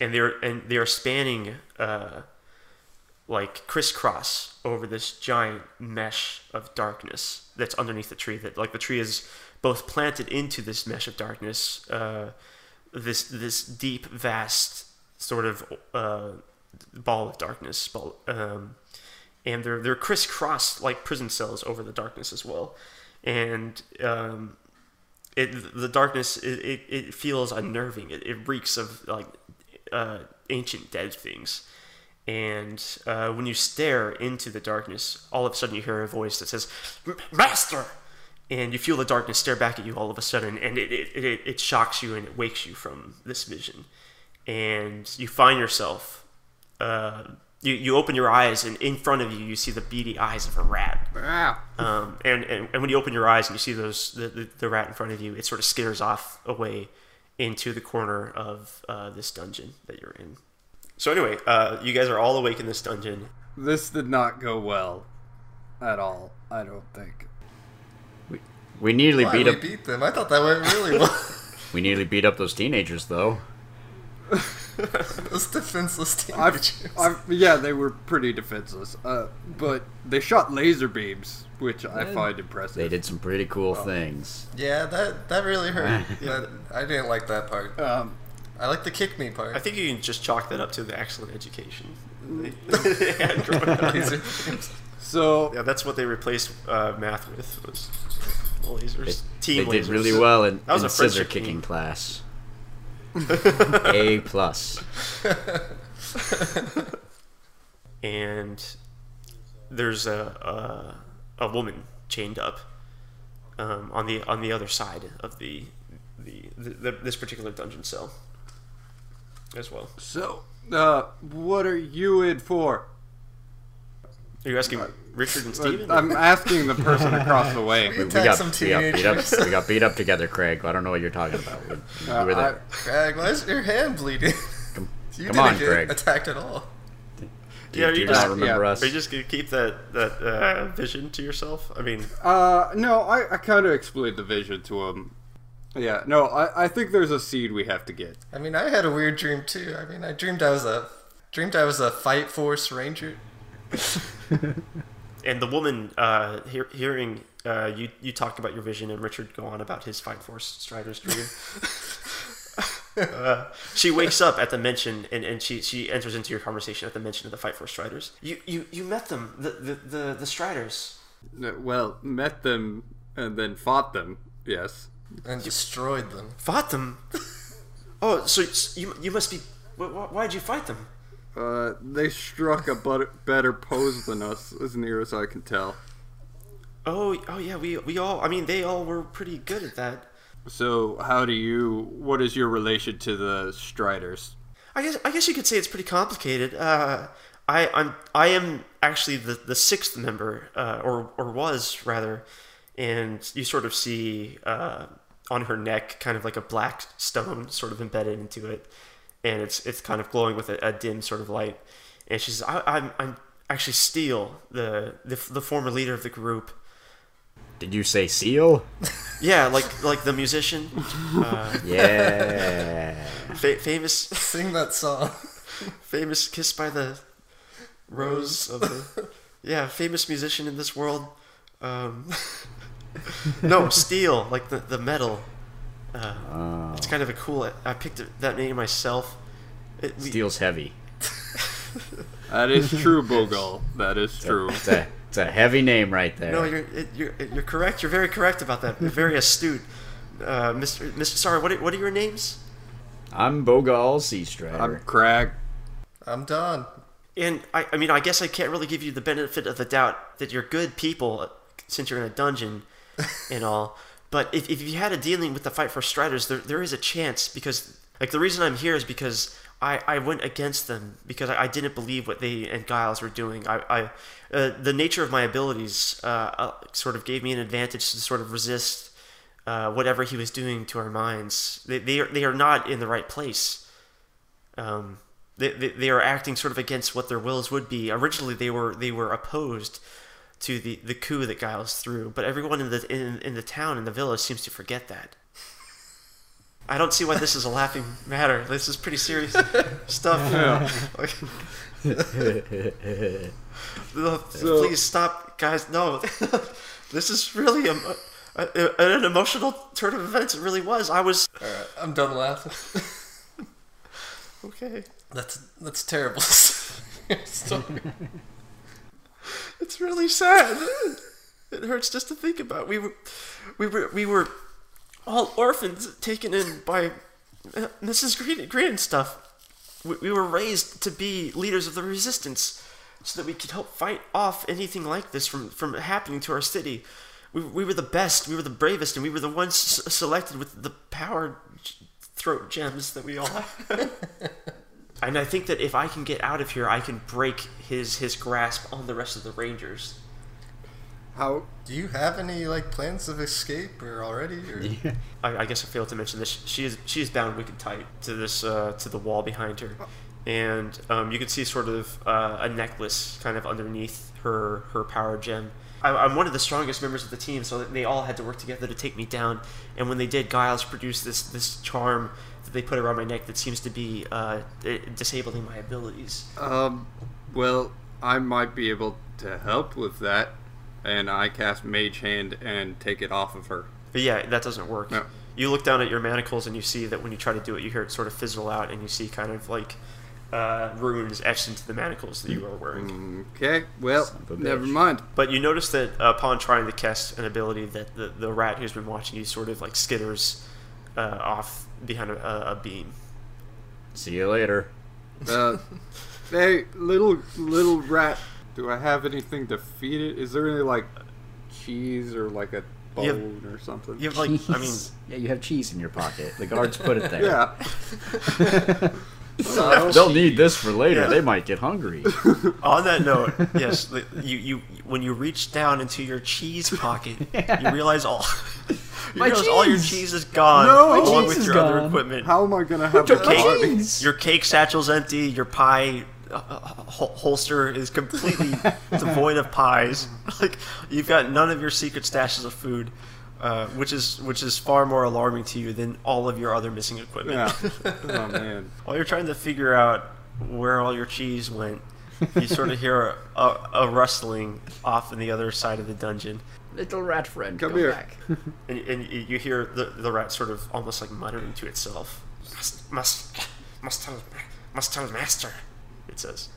and they're and they are spanning uh, like crisscross over this giant mesh of darkness that's underneath the tree. That like the tree is both planted into this mesh of darkness. Uh, this this deep, vast sort of uh, ball of darkness, ball, um, and they're they're crisscrossed like prison cells over the darkness as well, and um, it the darkness it, it, it feels unnerving. It, it reeks of like uh, ancient dead things. And uh, when you stare into the darkness, all of a sudden you hear a voice that says, "Master!" And you feel the darkness stare back at you all of a sudden, and it, it, it, it shocks you and it wakes you from this vision. And you find yourself, uh, you, you open your eyes, and in front of you, you see the beady eyes of a rat. Wow. Um, and, and, and when you open your eyes and you see those the, the, the rat in front of you, it sort of scares off away into the corner of uh, this dungeon that you're in. So anyway, uh, you guys are all awake in this dungeon. This did not go well at all, I don't think. We nearly Why, beat we up. beat them. I thought that went really well. We nearly beat up those teenagers, though. Those defenseless I've. I've, yeah, they were pretty defenseless, uh, but they shot laser beams, which I find impressive. They did some pretty cool things. Yeah, that that really hurt. That- I didn't like that part. Um, I like the kick me part. I think you can just chalk that up to the excellent education. they had growing up. So yeah, that's what they replaced uh, math with was lasers. They, Team they did really well in, That was in a friendship scissor team. kicking class. A plus. and there's a a, a woman chained up um, on the on the other side of the the, the, the this particular dungeon cell as well. So, uh, what are you in for? Are you asking Richard and Steven? I'm asking the person across the way. We, we got, we got beat up. We got beat up together, Craig. I don't know what you're talking about. We, we Uh, were there. Craig, why is your hand bleeding? Come, you come didn't on, get Craig. attacked at all. Do, Yeah, do you you just- not remember yeah. us? Are you just gonna keep that that uh, vision to yourself? I mean, Uh, no, I, I kind of explained the vision to him. Yeah, no, I, I think there's a seed we have to get. I mean, I had a weird dream too. I mean, I dreamed I was a dreamed I was a fight force ranger. and the woman uh, hear, hearing uh, you you talk about your vision and Richard go on about his Fight Force Strider's dream. uh, she wakes up at the mention and, and she, she enters into your conversation at the mention of the Fight Force Striders. You you, you met them, the, the, the, the Striders. Well, met them and then fought them. Yes. and destroyed them. Fought them? Oh, so you, you must be. wh- wh- Why'd you fight them? Uh, they struck a but- better pose than us, as near as I can tell. Oh, oh yeah, we, we all. I mean, they all were pretty good at that. So, how do you? What is your relation to the Striders? I guess I guess you could say it's pretty complicated. Uh, I I'm I am actually the, the sixth member, uh, or or was rather, and you sort of see uh, on her neck kind of like a black stone sort of embedded into it, and it's it's kind of glowing with a, a dim sort of light. And she says, I, "I'm I'm actually Steel, the, the the former leader of the group. Did you say seal? Yeah, like like the musician, uh, Yeah. fa- famous Sing that song. famous kiss by the rose of the yeah famous musician in this world um no steel like the, the metal uh, Oh, it's kind of a cool i picked that name myself it, we, steel's heavy. That is true, Bogal. That is true. It's a, it's a heavy name right there. no you're it, you're you're correct you're very correct about that you're very astute uh, Mr. Mr. Sorry, what are, what are your names? I'm Bogal Sea Strider. I'm Crag. I'm done. And I, I mean, I guess I can't really give you the benefit of the doubt that you're good people uh, since you're in a dungeon and all. But if, if you had a dealing with the Fight Force Striders, there, there is a chance because, like, the reason I'm here is because I, I went against them because I, I didn't believe what they and Giles were doing. I, I uh, the nature of my abilities uh, uh, sort of gave me an advantage to sort of resist uh, whatever he was doing to our minds. They, they, are, they are not in the right place um, they, they, they are acting sort of against what their wills would be. Originally, they were they were opposed to the, the coup that Giles threw, but everyone in the in, in the town in the village seems to forget that. I don't see why this is a laughing matter. This is pretty serious stuff. Like- So- Please stop, guys. No, this is really a, a, an emotional turn of events. It really was. I was Alright, I'm done laughing. okay. that's that's terrible. It's really sad. It hurts just to think about. We were, we were, we were all orphans taken in by uh, Mrs. Green, Green and stuff. We, we were raised to be leaders of the resistance, so that we could help fight off anything like this from from happening to our city. We, we were the best. We were the bravest, and we were the ones selected with the power throat gems that we all have. and I think that if I can get out of here, I can break his his grasp on the rest of the Rangers. How? Do you have any like plans of escape or already? Or? I, I guess I failed to mention this. She is she is bound wicked tight to this uh, to the wall behind her, and um, you can see sort of uh, a necklace kind of underneath her her power gem. I, I'm one of the strongest members of the team, so they all had to work together to take me down. And when they did, Giles produced this this charm that they put around my neck that seems to be uh, disabling my abilities. Um. Well, I might be able to help with that, and I cast Mage Hand and take it off of her. But yeah, that doesn't work. No. You look down at your manacles and you see that when you try to do it, you hear it sort of fizzle out, and you see kind of like uh, runes etched into the manacles that you are wearing. Okay. Well, Son of a never mind. But you notice that upon trying to cast an ability, that the, the rat who's been watching you sort of like skitters uh, off behind a, a, a beam. See you later. Uh, hey, little little rat. Do I have anything to feed it? Is there any like cheese or like a You have- bone or something? You have like, I mean, yeah, you have cheese in your pocket. The guards put it there. yeah. They'll need this for later. Yeah. They might get hungry. On that note, yes, you, you when you reach down into your cheese pocket, you realize all you My realize all your cheese! cheese is gone, No! My along cheese with is your other gone. equipment. How am I gonna have Your cake, party? your cake satchel's empty. Your pie uh, uh, hol- holster is completely devoid of pies. Like you've got none of your secret stashes of food, uh, which is which is far more alarming to you than all of your other missing equipment. Yeah. Oh man. While you're trying to figure out where all your cheese went, you sort of hear a, a, a rustling off in the other side of the dungeon. Little rat friend, Come come, here. back. And, and you you hear the, the rat sort of almost like muttering to itself. Must, must, must tell, must tell master, it says.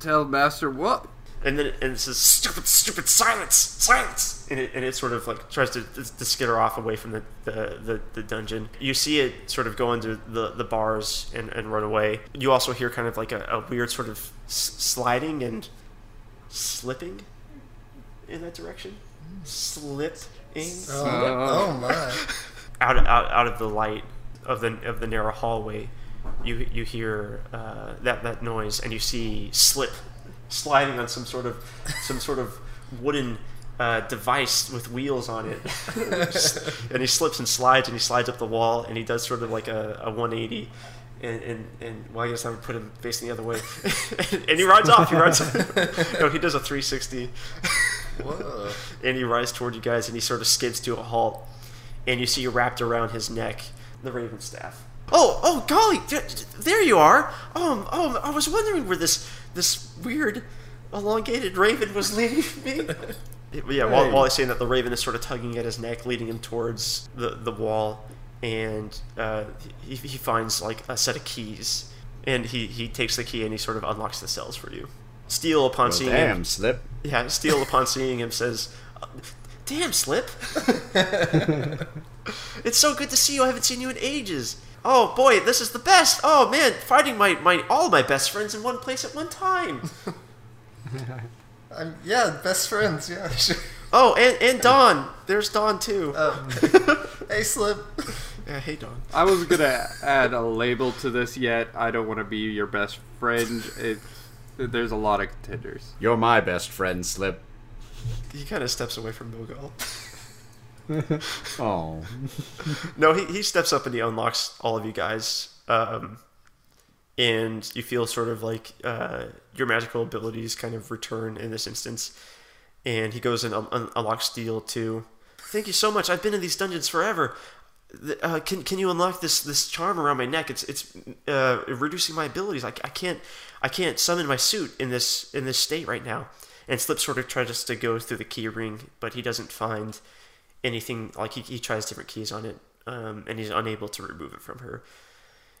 Tell master what? And then it, and it says, stupid, stupid, silence, silence! And it, and it sort of like tries to, to skitter off away from the, the, the, the dungeon. You see it sort of go into the, the bars and, and run away. You also hear kind of like a, a weird sort of s- sliding and slipping in that direction. Slipping Oh, oh my. out, out out of the light of the of the narrow hallway, you you hear uh, that that noise, and you see Slip sliding on some sort of some sort of wooden uh, device with wheels on it, and he slips and slides, and he slides up the wall, and he does sort of like a, a 180. And, and, and well, I guess I would put him facing the other way, and he rides off. He rides. no, he does a 360 Whoa. and he rides toward you guys and he sort of skids to a halt and you see wrapped around his neck the raven staff oh oh golly d- d- there you are um oh i was wondering where this this weird elongated raven was leading me yeah while, Hey. while he's saying that the raven is sort of tugging at his neck leading him towards the the wall and uh, he, he finds like a set of keys and he he takes the key and he sort of unlocks the cells for you Steel, upon Well, seeing him, damn, Slip. yeah, Steel, upon seeing him, says, "Damn, Slip! it's so good to see you. I haven't seen you in ages. Oh boy, this is the best. Oh man, finding my, my all my best friends in one place at one time. I'm, yeah, best friends, yeah. Sure. Oh, and and Dawn. There's Dawn too. Oh. hey, Slip. yeah, hey Dawn. I was gonna add a label to this yet. I don't want to be your best friend. It, there's a lot of contenders. You're my best friend, Slip. He kind of steps away from Bogal. Oh. No, he, he steps up and he unlocks all of you guys. Um, and you feel sort of like uh, your magical abilities kind of return in this instance. And he goes and un- un- unlocks Steel too. Thank you so much. I've been in these dungeons forever. Uh, can can you unlock this this charm around my neck? It's it's uh, reducing my abilities. I, I can't I can't summon my suit in this in this state right now. And Slip sort of tries to go through the key ring, but he doesn't find anything like he, he tries different keys on it um, and he's unable to remove it from her.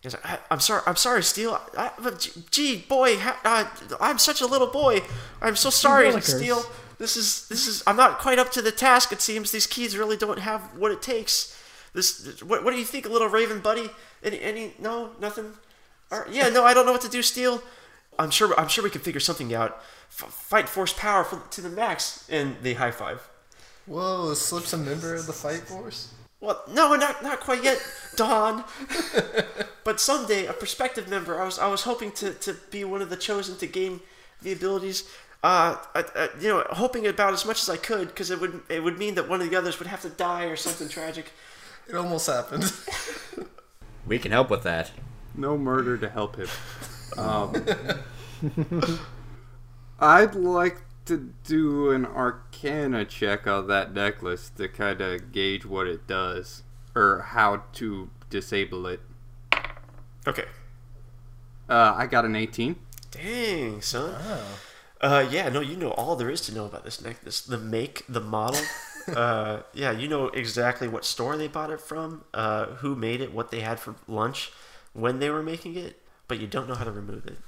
He's like I, i'm sorry i'm sorry Steel. I, I, gee boy uh, i'm such a little boy. I'm so sorry Willikers. Steel. this is this is i'm not quite up to the task it seems. These keys really don't have what it takes. This what, what do you think little raven buddy? Any any no nothing? Right, yeah no i don't know what to do Steel. i'm sure i'm sure we can figure something out. F- fight force power to the max. And they high five Whoa, is Slip's a member of the Fight Force? Well, no, not not quite yet, Dawn. but someday, a prospective member. I was I was hoping to, to be one of the chosen to gain the abilities. Uh, I, I, you know, hoping about as much as I could because it would it would mean that one of the others would have to die or something tragic. It almost happened. We can help with that. No murder to help him. Um, I'd like to do an arcana check on that necklace to kind of gauge what it does or how to disable it. Okay. Uh, I got an 18. Dang, son. Oh. Uh, yeah, no, you know all there is to know about this necklace. The make, the model. uh, yeah, you know exactly what store they bought it from, uh, who made it, what they had for lunch, when they were making it, but you don't know how to remove it.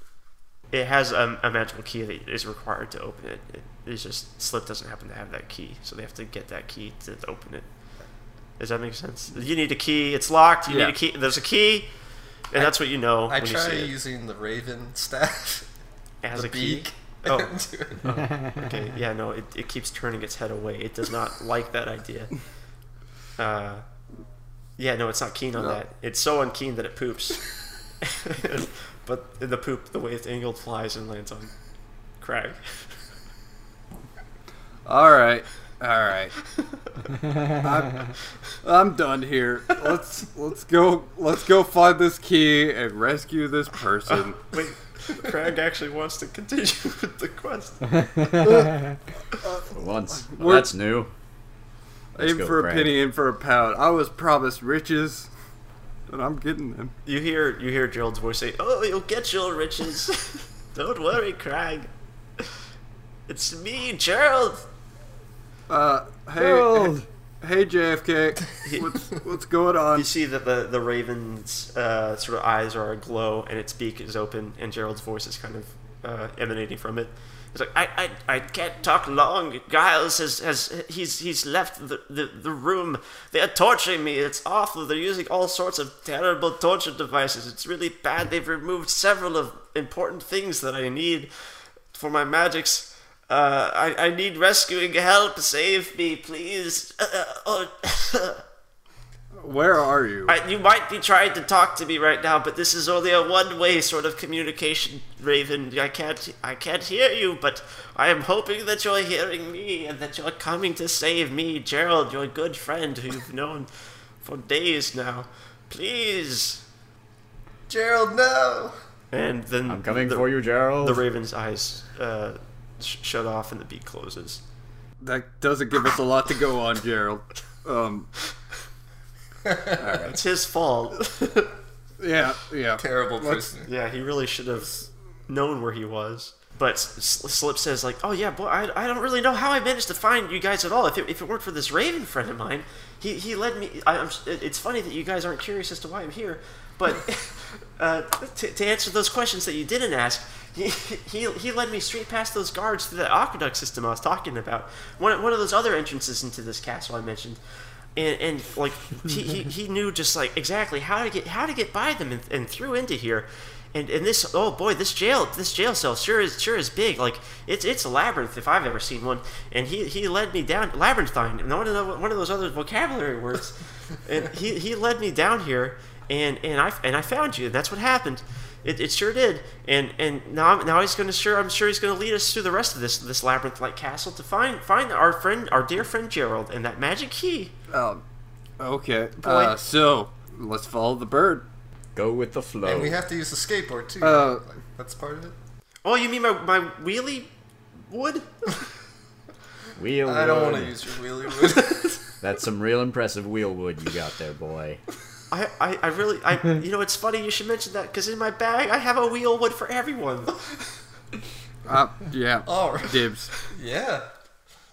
It has a, a magical key that is required to open it. it. It's just Slip doesn't happen to have that key, so they have to get that key to open it. Does that make sense? You need a key. It's locked. You Yeah. need a key. There's a key, and that's what you know I when you try using the Raven staff. As a key. beak. Oh. Okay, yeah, no, it, it keeps turning its head away. It does not like that idea. Uh, yeah, no, it's not keen on No. that. It's so unkeen that it poops. But in the poop, the way it's angled, flies and lands on Crag. All right, all right. I'm, I'm done here. Let's let's go. Let's go find this key and rescue this person. Wait, Craig actually wants to continue with the quest. For once. Well, that's new. Let's in go, for a penny, in for a pound. I was promised riches, and I'm getting them. You hear you hear Gerald's voice say, "Oh, you'll get your riches. Don't worry, Crag. It's me, Gerald." Uh, hey, Gerald. hey, JFK, what's what's going on? You see that the the raven's uh, sort of eyes are aglow and its beak is open, and Gerald's voice is kind of uh, emanating from it. He's like, I, I, I can't talk long. Giles has, has he's he's left the, the, the room. They are torturing me. It's awful. They're using all sorts of terrible torture devices. It's really bad. They've removed several of important things that I need for my magics. Uh, I, I need rescuing help. Save me, please. Uh, oh. Where are you? I, you might be trying to talk to me right now, but this is only a one-way sort of communication, Raven. I can't, I can't hear you, but I am hoping that you're hearing me and that you're coming to save me, Gerald, your good friend who you've known for days now. Please. Gerald, no. And then I'm coming the, for you, Gerald. The Raven's eyes uh, sh- shut off and the beat closes. that doesn't give us a lot to go on, Gerald. Um, It's his fault. yeah, yeah. Terrible Let's- Yeah, he really should have known where he was. But S- S- Slip says, like, oh yeah, boy, I, I don't really know how I managed to find you guys at all. If it, if it weren't for this Raven friend of mine, he, he led me. I, I'm, it's funny that you guys aren't curious as to why I'm here, but uh, to, to answer those questions that you didn't ask, he, he, he led me straight past those guards to the aqueduct system I was talking about. One, one of those other entrances into this castle I mentioned and, and like he, he, he knew just like exactly how to get how to get by them and, and through into here. And and this oh boy this jail this jail cell sure is sure is big. Like it's it's a labyrinth if I've ever seen one. And he, he led me down labyrinthine and one of the, one of those other vocabulary words. And he, he led me down here and and I and I found you and that's what happened it, it sure did and and now now he's gonna sure I'm sure he's gonna lead us through the rest of this this labyrinth like castle to find find our friend our dear friend Gerald and that magic key Um, okay. Uh, so let's follow the bird. Go with the flow. And we have to use the skateboard too. Uh, right? Like, that's part of it. Oh, you mean my, my wheelie wood? Wheel I don't want to use your wheelie wood. That's some real impressive wheel wood you got there, boy. I, I, I really, I, you know, it's funny you should mention that because in my bag I have a wheel wood for everyone. Uh, yeah. All right. Dibs. Yeah,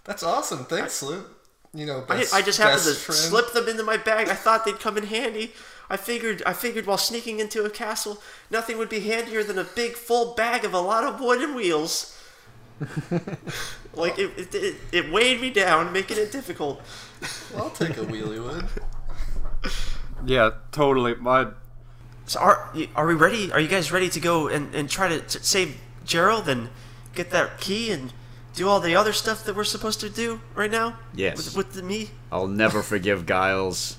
that's awesome. Thanks, Sloop. You know, I, best, I just happened to friend. slip them into my bag. I thought they'd come in handy. I figured, I figured while sneaking into a castle, nothing would be handier than a big full bag of a lot of wood and wheels. like it, it, it, it weighed me down, making it difficult. I'll take a wheelie wood. Yeah, totally. My So are are we ready? Are you guys ready to go and, and try to t- save Gerald and get that key and do all the other stuff that we're supposed to do right now? Yes. With, with the, me. I'll never forgive Giles.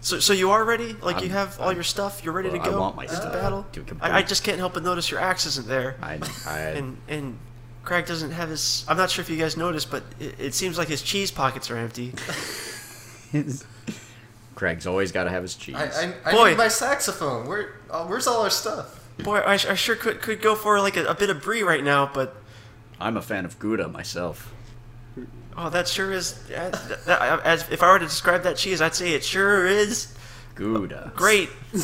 So so you are ready? Like you I'm- have all your stuff. You're ready well, to I go. want my into stuff battle. to complete. I, I just can't help but notice your axe isn't there. I, I, And and Crag doesn't have his. I'm not sure if you guys noticed, but it, it seems like his cheese pockets are empty. Crag's always got to have his cheese. I, I, I Boy. need my saxophone. Where? Uh, where's all our stuff? Boy, I, I sure could could go for like a, a bit of brie right now, but I'm a fan of Gouda myself. oh, that sure is. uh, that- that- as if I were to describe that cheese, I'd say it sure is Gouda. great.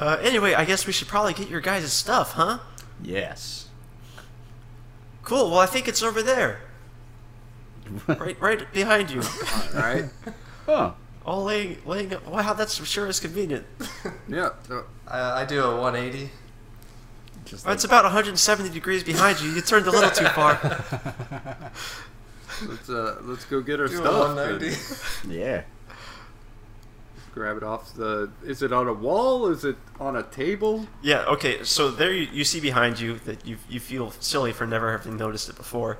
uh, anyway, I guess we should probably get your guys' stuff, huh? Yes. Cool. Well, I think it's over there, right, right behind you. all right. Huh. All laying, laying. Wow, that's sure is convenient. Yeah. uh, I, I do a 180. Just Well, it's about 170 degrees behind you. You turned a little too far. Let's uh, let's go get our Do a stuff. 190. yeah. Grab it off the. Is it on a wall? Is it on a table? Yeah. Okay. So there you, you see behind you that you you feel silly for never having noticed it before.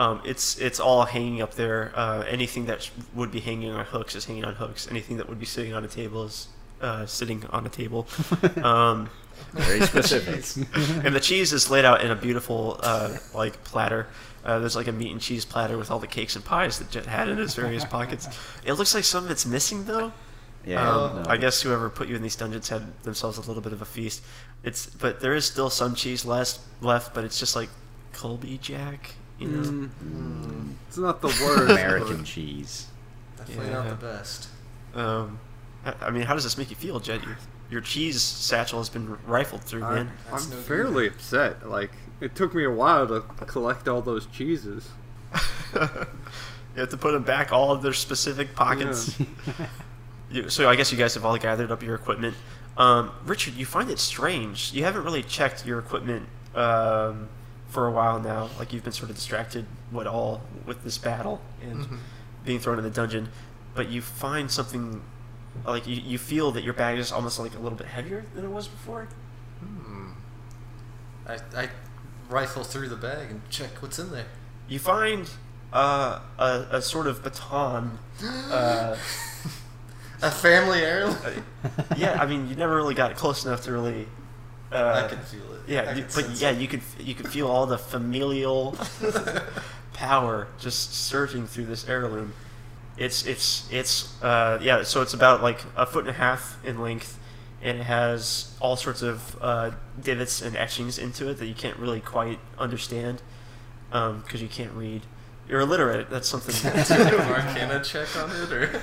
Um, it's it's all hanging up there. Uh, anything that sh- would be hanging on hooks is hanging on hooks. Anything that would be sitting on a table is uh, sitting on a table. Um, Very specific. and the cheese is laid out in a beautiful uh, like platter. Uh, there's like a meat and cheese platter with all the cakes and pies that Jet had in his various pockets. It looks like some of it's missing though. yeah. Um, no. I guess whoever put you in these dungeons had themselves a little bit of a feast. It's but there is still some cheese left left, but it's just like Colby Jack, you know. Mm, It's not the worst. American cheese. Definitely Yeah. not the best. Um, I I mean, how does this make you feel, Jet? Your, your cheese satchel has been rifled through, Uh, man. I'm That's no good. fairly upset. Like it took me a while to collect all those cheeses. you have to put them back all of their specific pockets. You, so I guess you guys have all gathered up your equipment. Um, Richard, you find it strange. You haven't really checked your equipment um, for a while now. Like you've been sort of distracted, what all, with this battle and being thrown in the dungeon. But you find something, like you, you feel that your bag is almost like a little bit heavier than it was before. Hmm. I, I rifle through the bag and check what's in there. You find uh, a, a sort of baton. Uh, A family heirloom. yeah, I mean, you never really got close enough to really. Uh, I can feel it. Yeah, you, but yeah, it. you could you could feel all the familial power just surging through this heirloom. It's it's it's uh, yeah. So it's about like a foot and a half in length, and it has all sorts of uh, divots and etchings into it that you can't really quite understand because you can't read. You're illiterate. That's something. Arcana check on it, or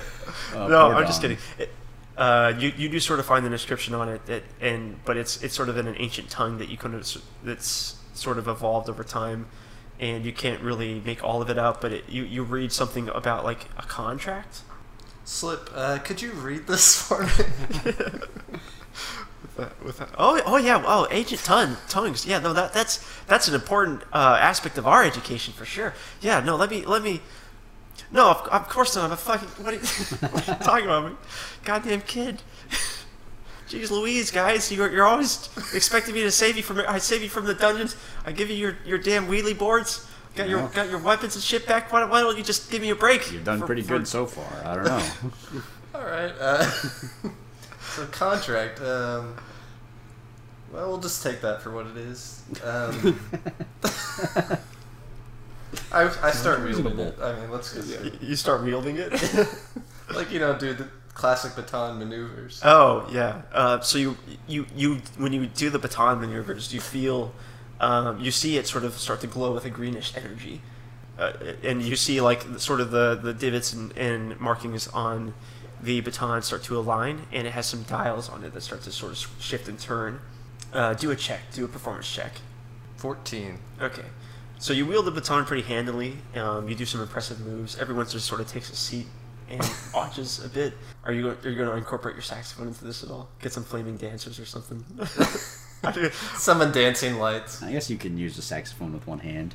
Oh, no, I'm just kidding. It, uh, you you do sort of find the inscription on it, that, and but it's it's sort of in an ancient tongue that you kind of that's sort of evolved over time, and you can't really make all of it out. But it, you you read something about like a contract. slip. Uh, could you read this for me? With that, oh oh yeah oh ancient tongue tongues yeah no that that's that's an important uh, aspect of our education for sure yeah no let me let me no of, of course not I'm a fucking what are you, what are you talking about me goddamn kid Jeez Louise guys you're, you're always expecting me to save you from I save you from the dungeons I give you your, your damn wheelie boards got your Yeah. got your weapons and shit back why, why don't you just give me a break You've done for- pretty for- good so far. I don't know. All right. Uh, so contract. Um, well, we'll just take that for what it is. Um, I, I start wielding it. I mean, let's just Y- you start wielding it like you know, do the classic baton maneuvers. Oh yeah. Uh, so you you you when you do the baton maneuvers, you feel um, you see it sort of start to glow with a greenish energy, uh, and you see like sort of the the divots and, and markings on the baton start to align, and it has some dials on it that start to sort of shift and turn. Uh, do a check. Do a performance check. Fourteen. Okay. So you wield the baton pretty handily. Um, you do some impressive moves. Everyone just sort of takes a seat and watches a bit. Are you are you going to incorporate your saxophone into this at all? Get some flaming dancers or something. Summon dancing lights. I guess you can use the saxophone with one hand.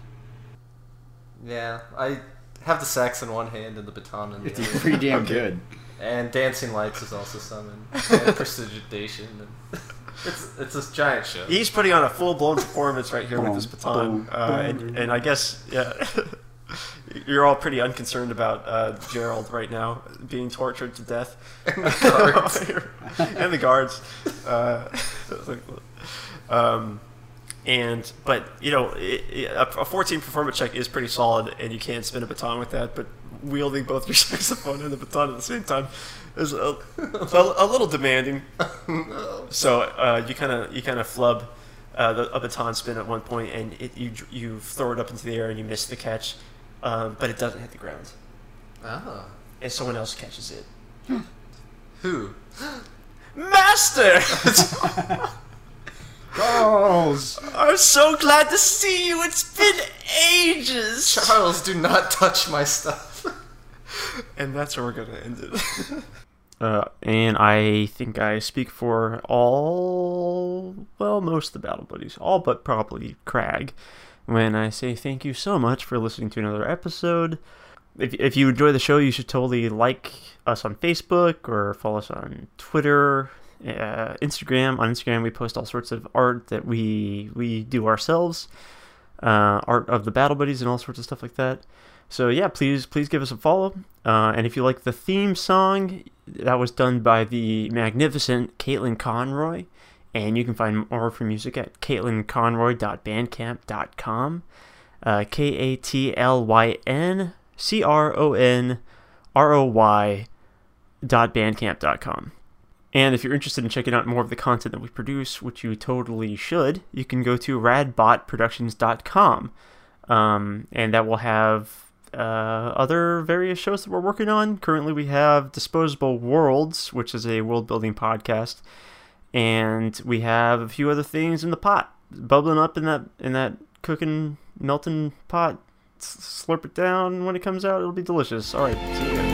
Yeah, I have the sax in one hand and the baton in the It's other. pretty damn good. And dancing lights is also summoned. And prestidigitation. And it's it's this giant show. He's putting on a full blown performance right here with this baton, boom, uh, and, boom. and I guess yeah. You're all pretty unconcerned about uh, Gerald right now being tortured to death. And the guards. and the guards. Uh, um, and but you know, it, it, a a 14 performance check is pretty solid, and you can't spin a baton with that. But wielding both your saxophone and the baton at the same time is a, a, a little demanding. no. So uh, you kind of you kind of flub uh, the, a baton spin at one point, and it, you you throw it up into the air and you miss the catch, um, but it doesn't hit the ground, Ah. and someone else catches it. Who? Master, Charles! I'm so glad to see you. It's been ages. Charles, do not touch my stuff. And that's where we're gonna end it. uh, and I think I speak for all, well, most of the battle buddies, all but probably Crag, when I say thank you so much for listening to another episode. If, if you enjoy the show, you should totally like us on Facebook or follow us on Twitter, uh, Instagram. On Instagram, we post all sorts of art that we we do ourselves, uh, art of the battle buddies and all sorts of stuff like that. So yeah, please please give us a follow. Uh, and if you like the theme song, that was done by the magnificent Katlyn Conroy. And you can find more of her music at katlynconroy.bandcamp.com. Uh, K A T L Y N C R O N R O Y dot bandcamp.com. And if you're interested in checking out more of the content that we produce, which you totally should, you can go to radbotproductions.com. Um, and that will have uh, other various shows that we're working on. Currently, we have Disposable Worlds, which is a world building podcast, and we have a few other things in the pot, bubbling up in that in that cooking melting pot. Slurp it down when it comes out; it'll be delicious. All right, see you.